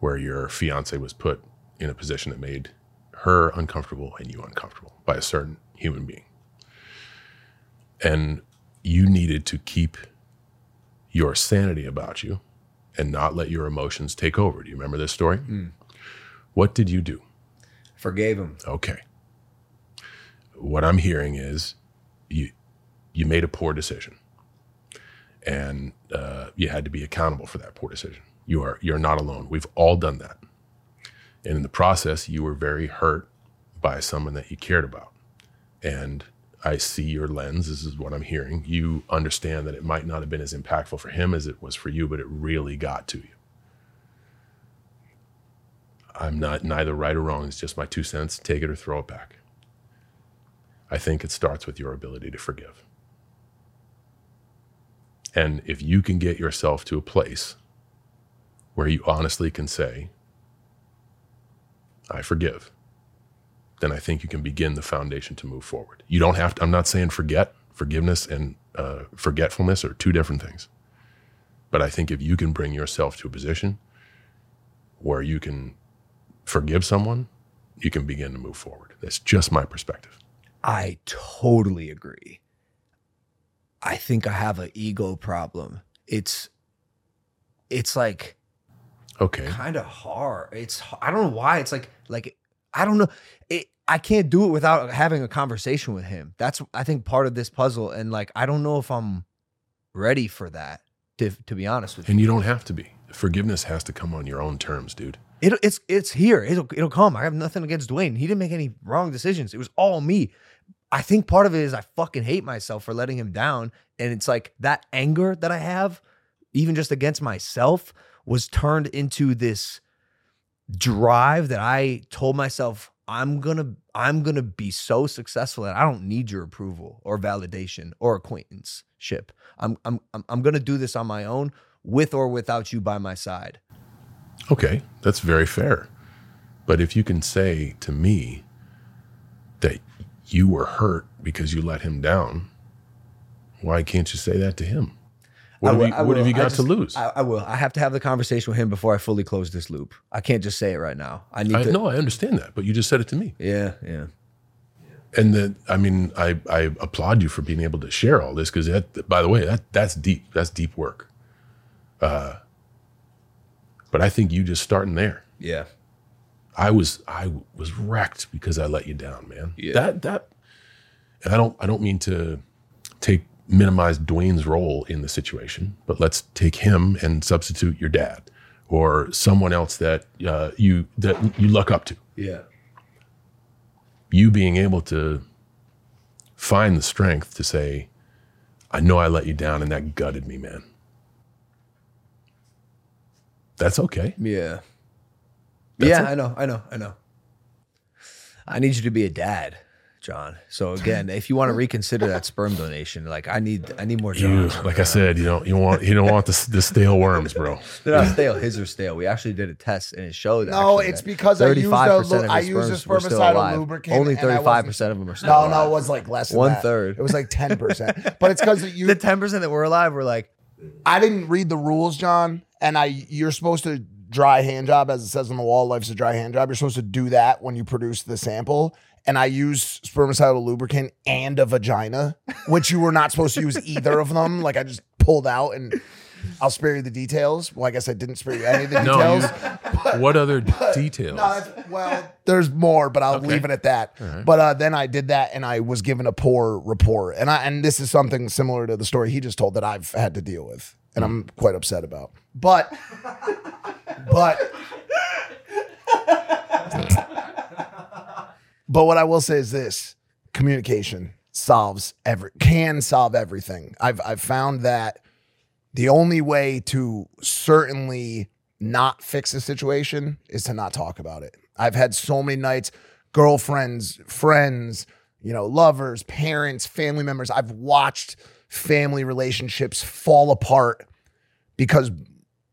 where your fiance was put in a position that made her uncomfortable and you uncomfortable by a certain human being. And you needed to keep your sanity about you and not let your emotions take over. Do you remember this story? What did you do? Forgave him. Okay. What I'm hearing is you you made a poor decision, and uh, you had to be accountable for that poor decision. You are you're not alone. We've all done that, and in the process, you were very hurt by someone that you cared about, and I see your lens. This is what I'm hearing. You understand that it might not have been as impactful for him as it was for you, but it really got to you. I'm not neither right or wrong. It's just my two cents. Take it or throw it back. I think it starts with your ability to forgive. And if you can get yourself to a place where you honestly can say, I forgive, then I think you can begin the foundation to move forward. You don't have to, I'm not saying forget. Forgiveness and uh, forgetfulness are two different things. But I think if you can bring yourself to a position where you can forgive someone, you can begin to move forward. That's just my perspective. I totally agree. I think I have an ego problem. It's it's like Okay. kind of hard. It's I don't know why. It's like like I don't know. It I can't do it without having a conversation with him. That's I think part of this puzzle. And like I don't know if I'm ready for that. To to be honest with you, And you don't have to be. Forgiveness has to come on your own terms, dude. it, it's it's here. It'll it'll come. I have nothing against Dwayne. He didn't make any wrong decisions. It was all me. I think part of it is I fucking hate myself for letting him down. And it's like that anger that I have, even just against myself, was turned into this drive that I told myself I'm gonna I'm gonna be so successful that I don't need your approval or validation or acquaintanceship. I'm I'm I'm, I'm gonna do this on my own, with or without you by my side. Okay, that's very fair. But if you can say to me that you were hurt because you let him down, why can't you say that to him? What, I have, you, what have you got just- to lose? I, I will. I have to have the conversation with him before I fully close this loop. I can't just say it right now. I need I, to. no, I understand that, but you just said it to me. Yeah, yeah. And that, I mean, I, I applaud you for being able to share all this because that, by the way, that that's deep. That's deep work. Uh, but I think you just starting there. Yeah. I was I was wrecked because I let you down, man. Yeah. That that and I don't I don't mean to take minimize Dwayne's role in the situation, but let's take him and substitute your dad or someone else that uh, you that you look up to. Yeah. You being able to find the strength to say, I know I let you down and that gutted me, man. That's okay. Yeah. That's yeah, it. I know, I know, I know. I need you to be a dad, John. So again, if you want to reconsider that sperm donation, like I need, I need more You, like I said, you don't you want you don't want the, the stale worms, bro. [LAUGHS] They're not stale. His are stale. We actually did a test and it showed. No, it's that because I used a 35% of I used a sperms were still spermicidal lubricant Only thirty five percent of them are still No, alive. no, it was like less than One that. third. It was like ten percent. [LAUGHS] But it's because you the ten percent that were alive were like, I didn't read the rules, John, and I you're supposed to dry hand job as it says on the wall. Life's a dry hand job. You're supposed to do that when you produce the sample. And I used spermicidal lubricant and a vagina, which you were not supposed to use either of them. Like I just pulled out, and I'll spare you the details. Well, I guess I didn't spare you any of the [LAUGHS] No, details. you, what other [LAUGHS] details? No, that's, well, there's more, but I'll Okay. leave it at that. All right. But uh, then I did that, and I was given a poor report, and I and this is something similar to the story he just told that I've had to deal with, and I'm quite upset about. But, but, [LAUGHS] but what I will say is this: communication solves every can solve everything. I've I've found that the only way to certainly not fix a situation is to not talk about it. I've had so many nights, girlfriends, friends, you know, lovers, parents, family members. I've watched family relationships fall apart because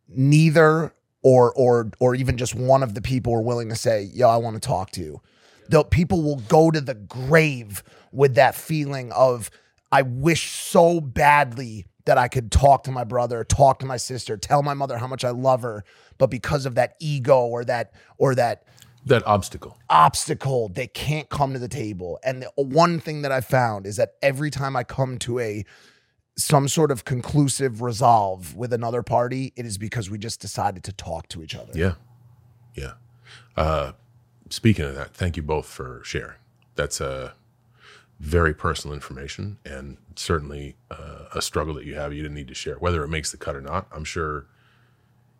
neither or or or even just one of the people were willing to say, "Yo, I want to talk to you." The people will go to the grave with that feeling of I wish so badly that I could talk to my brother, talk to my sister, tell my mother how much I love her, but because of that ego or that or that that obstacle. obstacle they can't come to the table and the one thing that i found is that every time i come to a some sort of conclusive resolve with another party it is because we just decided to talk to each other Yeah. Yeah. Uh, speaking of that, thank you both for sharing. That's a very personal information and certainly uh, a struggle that you have. You didn't need to share, whether it makes the cut or not. I'm sure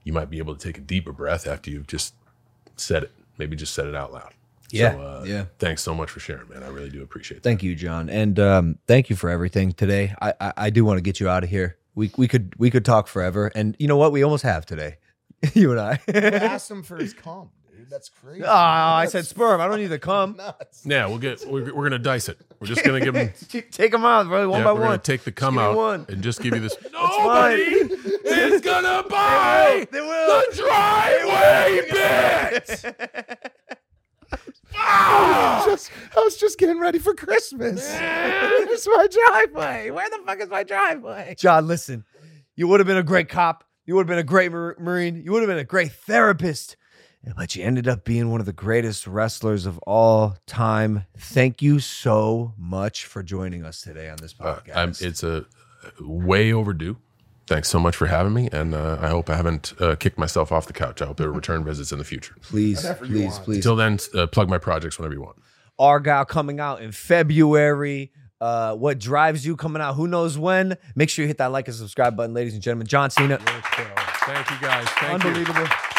you might be able to take a deeper breath after you've just said it. Maybe just said it out loud. Yeah, So, uh, yeah. Thanks so much for sharing, man. I really do appreciate that. Thank you, John, and um, thank you for everything today. I, I I do want to get you out of here. We we could we could talk forever, and you know what? We almost have today, [LAUGHS] you and I. I asked him for his [LAUGHS] cum dude that's crazy Oh, I said sperm. I don't need to come. Yeah, we'll get. We're, we're gonna dice it. We're just gonna give them. [LAUGHS] Take them out, bro, one yeah, by we're gonna one. take the cum give me out one. and just give you this. [LAUGHS] Nobody is gonna [LAUGHS] buy They will. the driveway bit. Ah! I was just, I was just getting ready for Christmas. Where's my driveway? Where the fuck is my driveway? John, listen, you would have been a great cop. You would have been a great mar- Marine. You would have been a great therapist. But you ended up being one of the greatest wrestlers of all time. Thank you so much for joining us today on this podcast. I'm, it's a way overdue. Thanks so much for having me, and uh, I hope I haven't uh, kicked myself off the couch. I hope there are return visits in the future. please, please, please. Until then, uh, plug my projects whenever you want. Argyle coming out in February. Uh, what drives you coming out? Who knows when? Make sure you hit that like and subscribe button, ladies and gentlemen. John Cena. Thank you, guys. Thank you.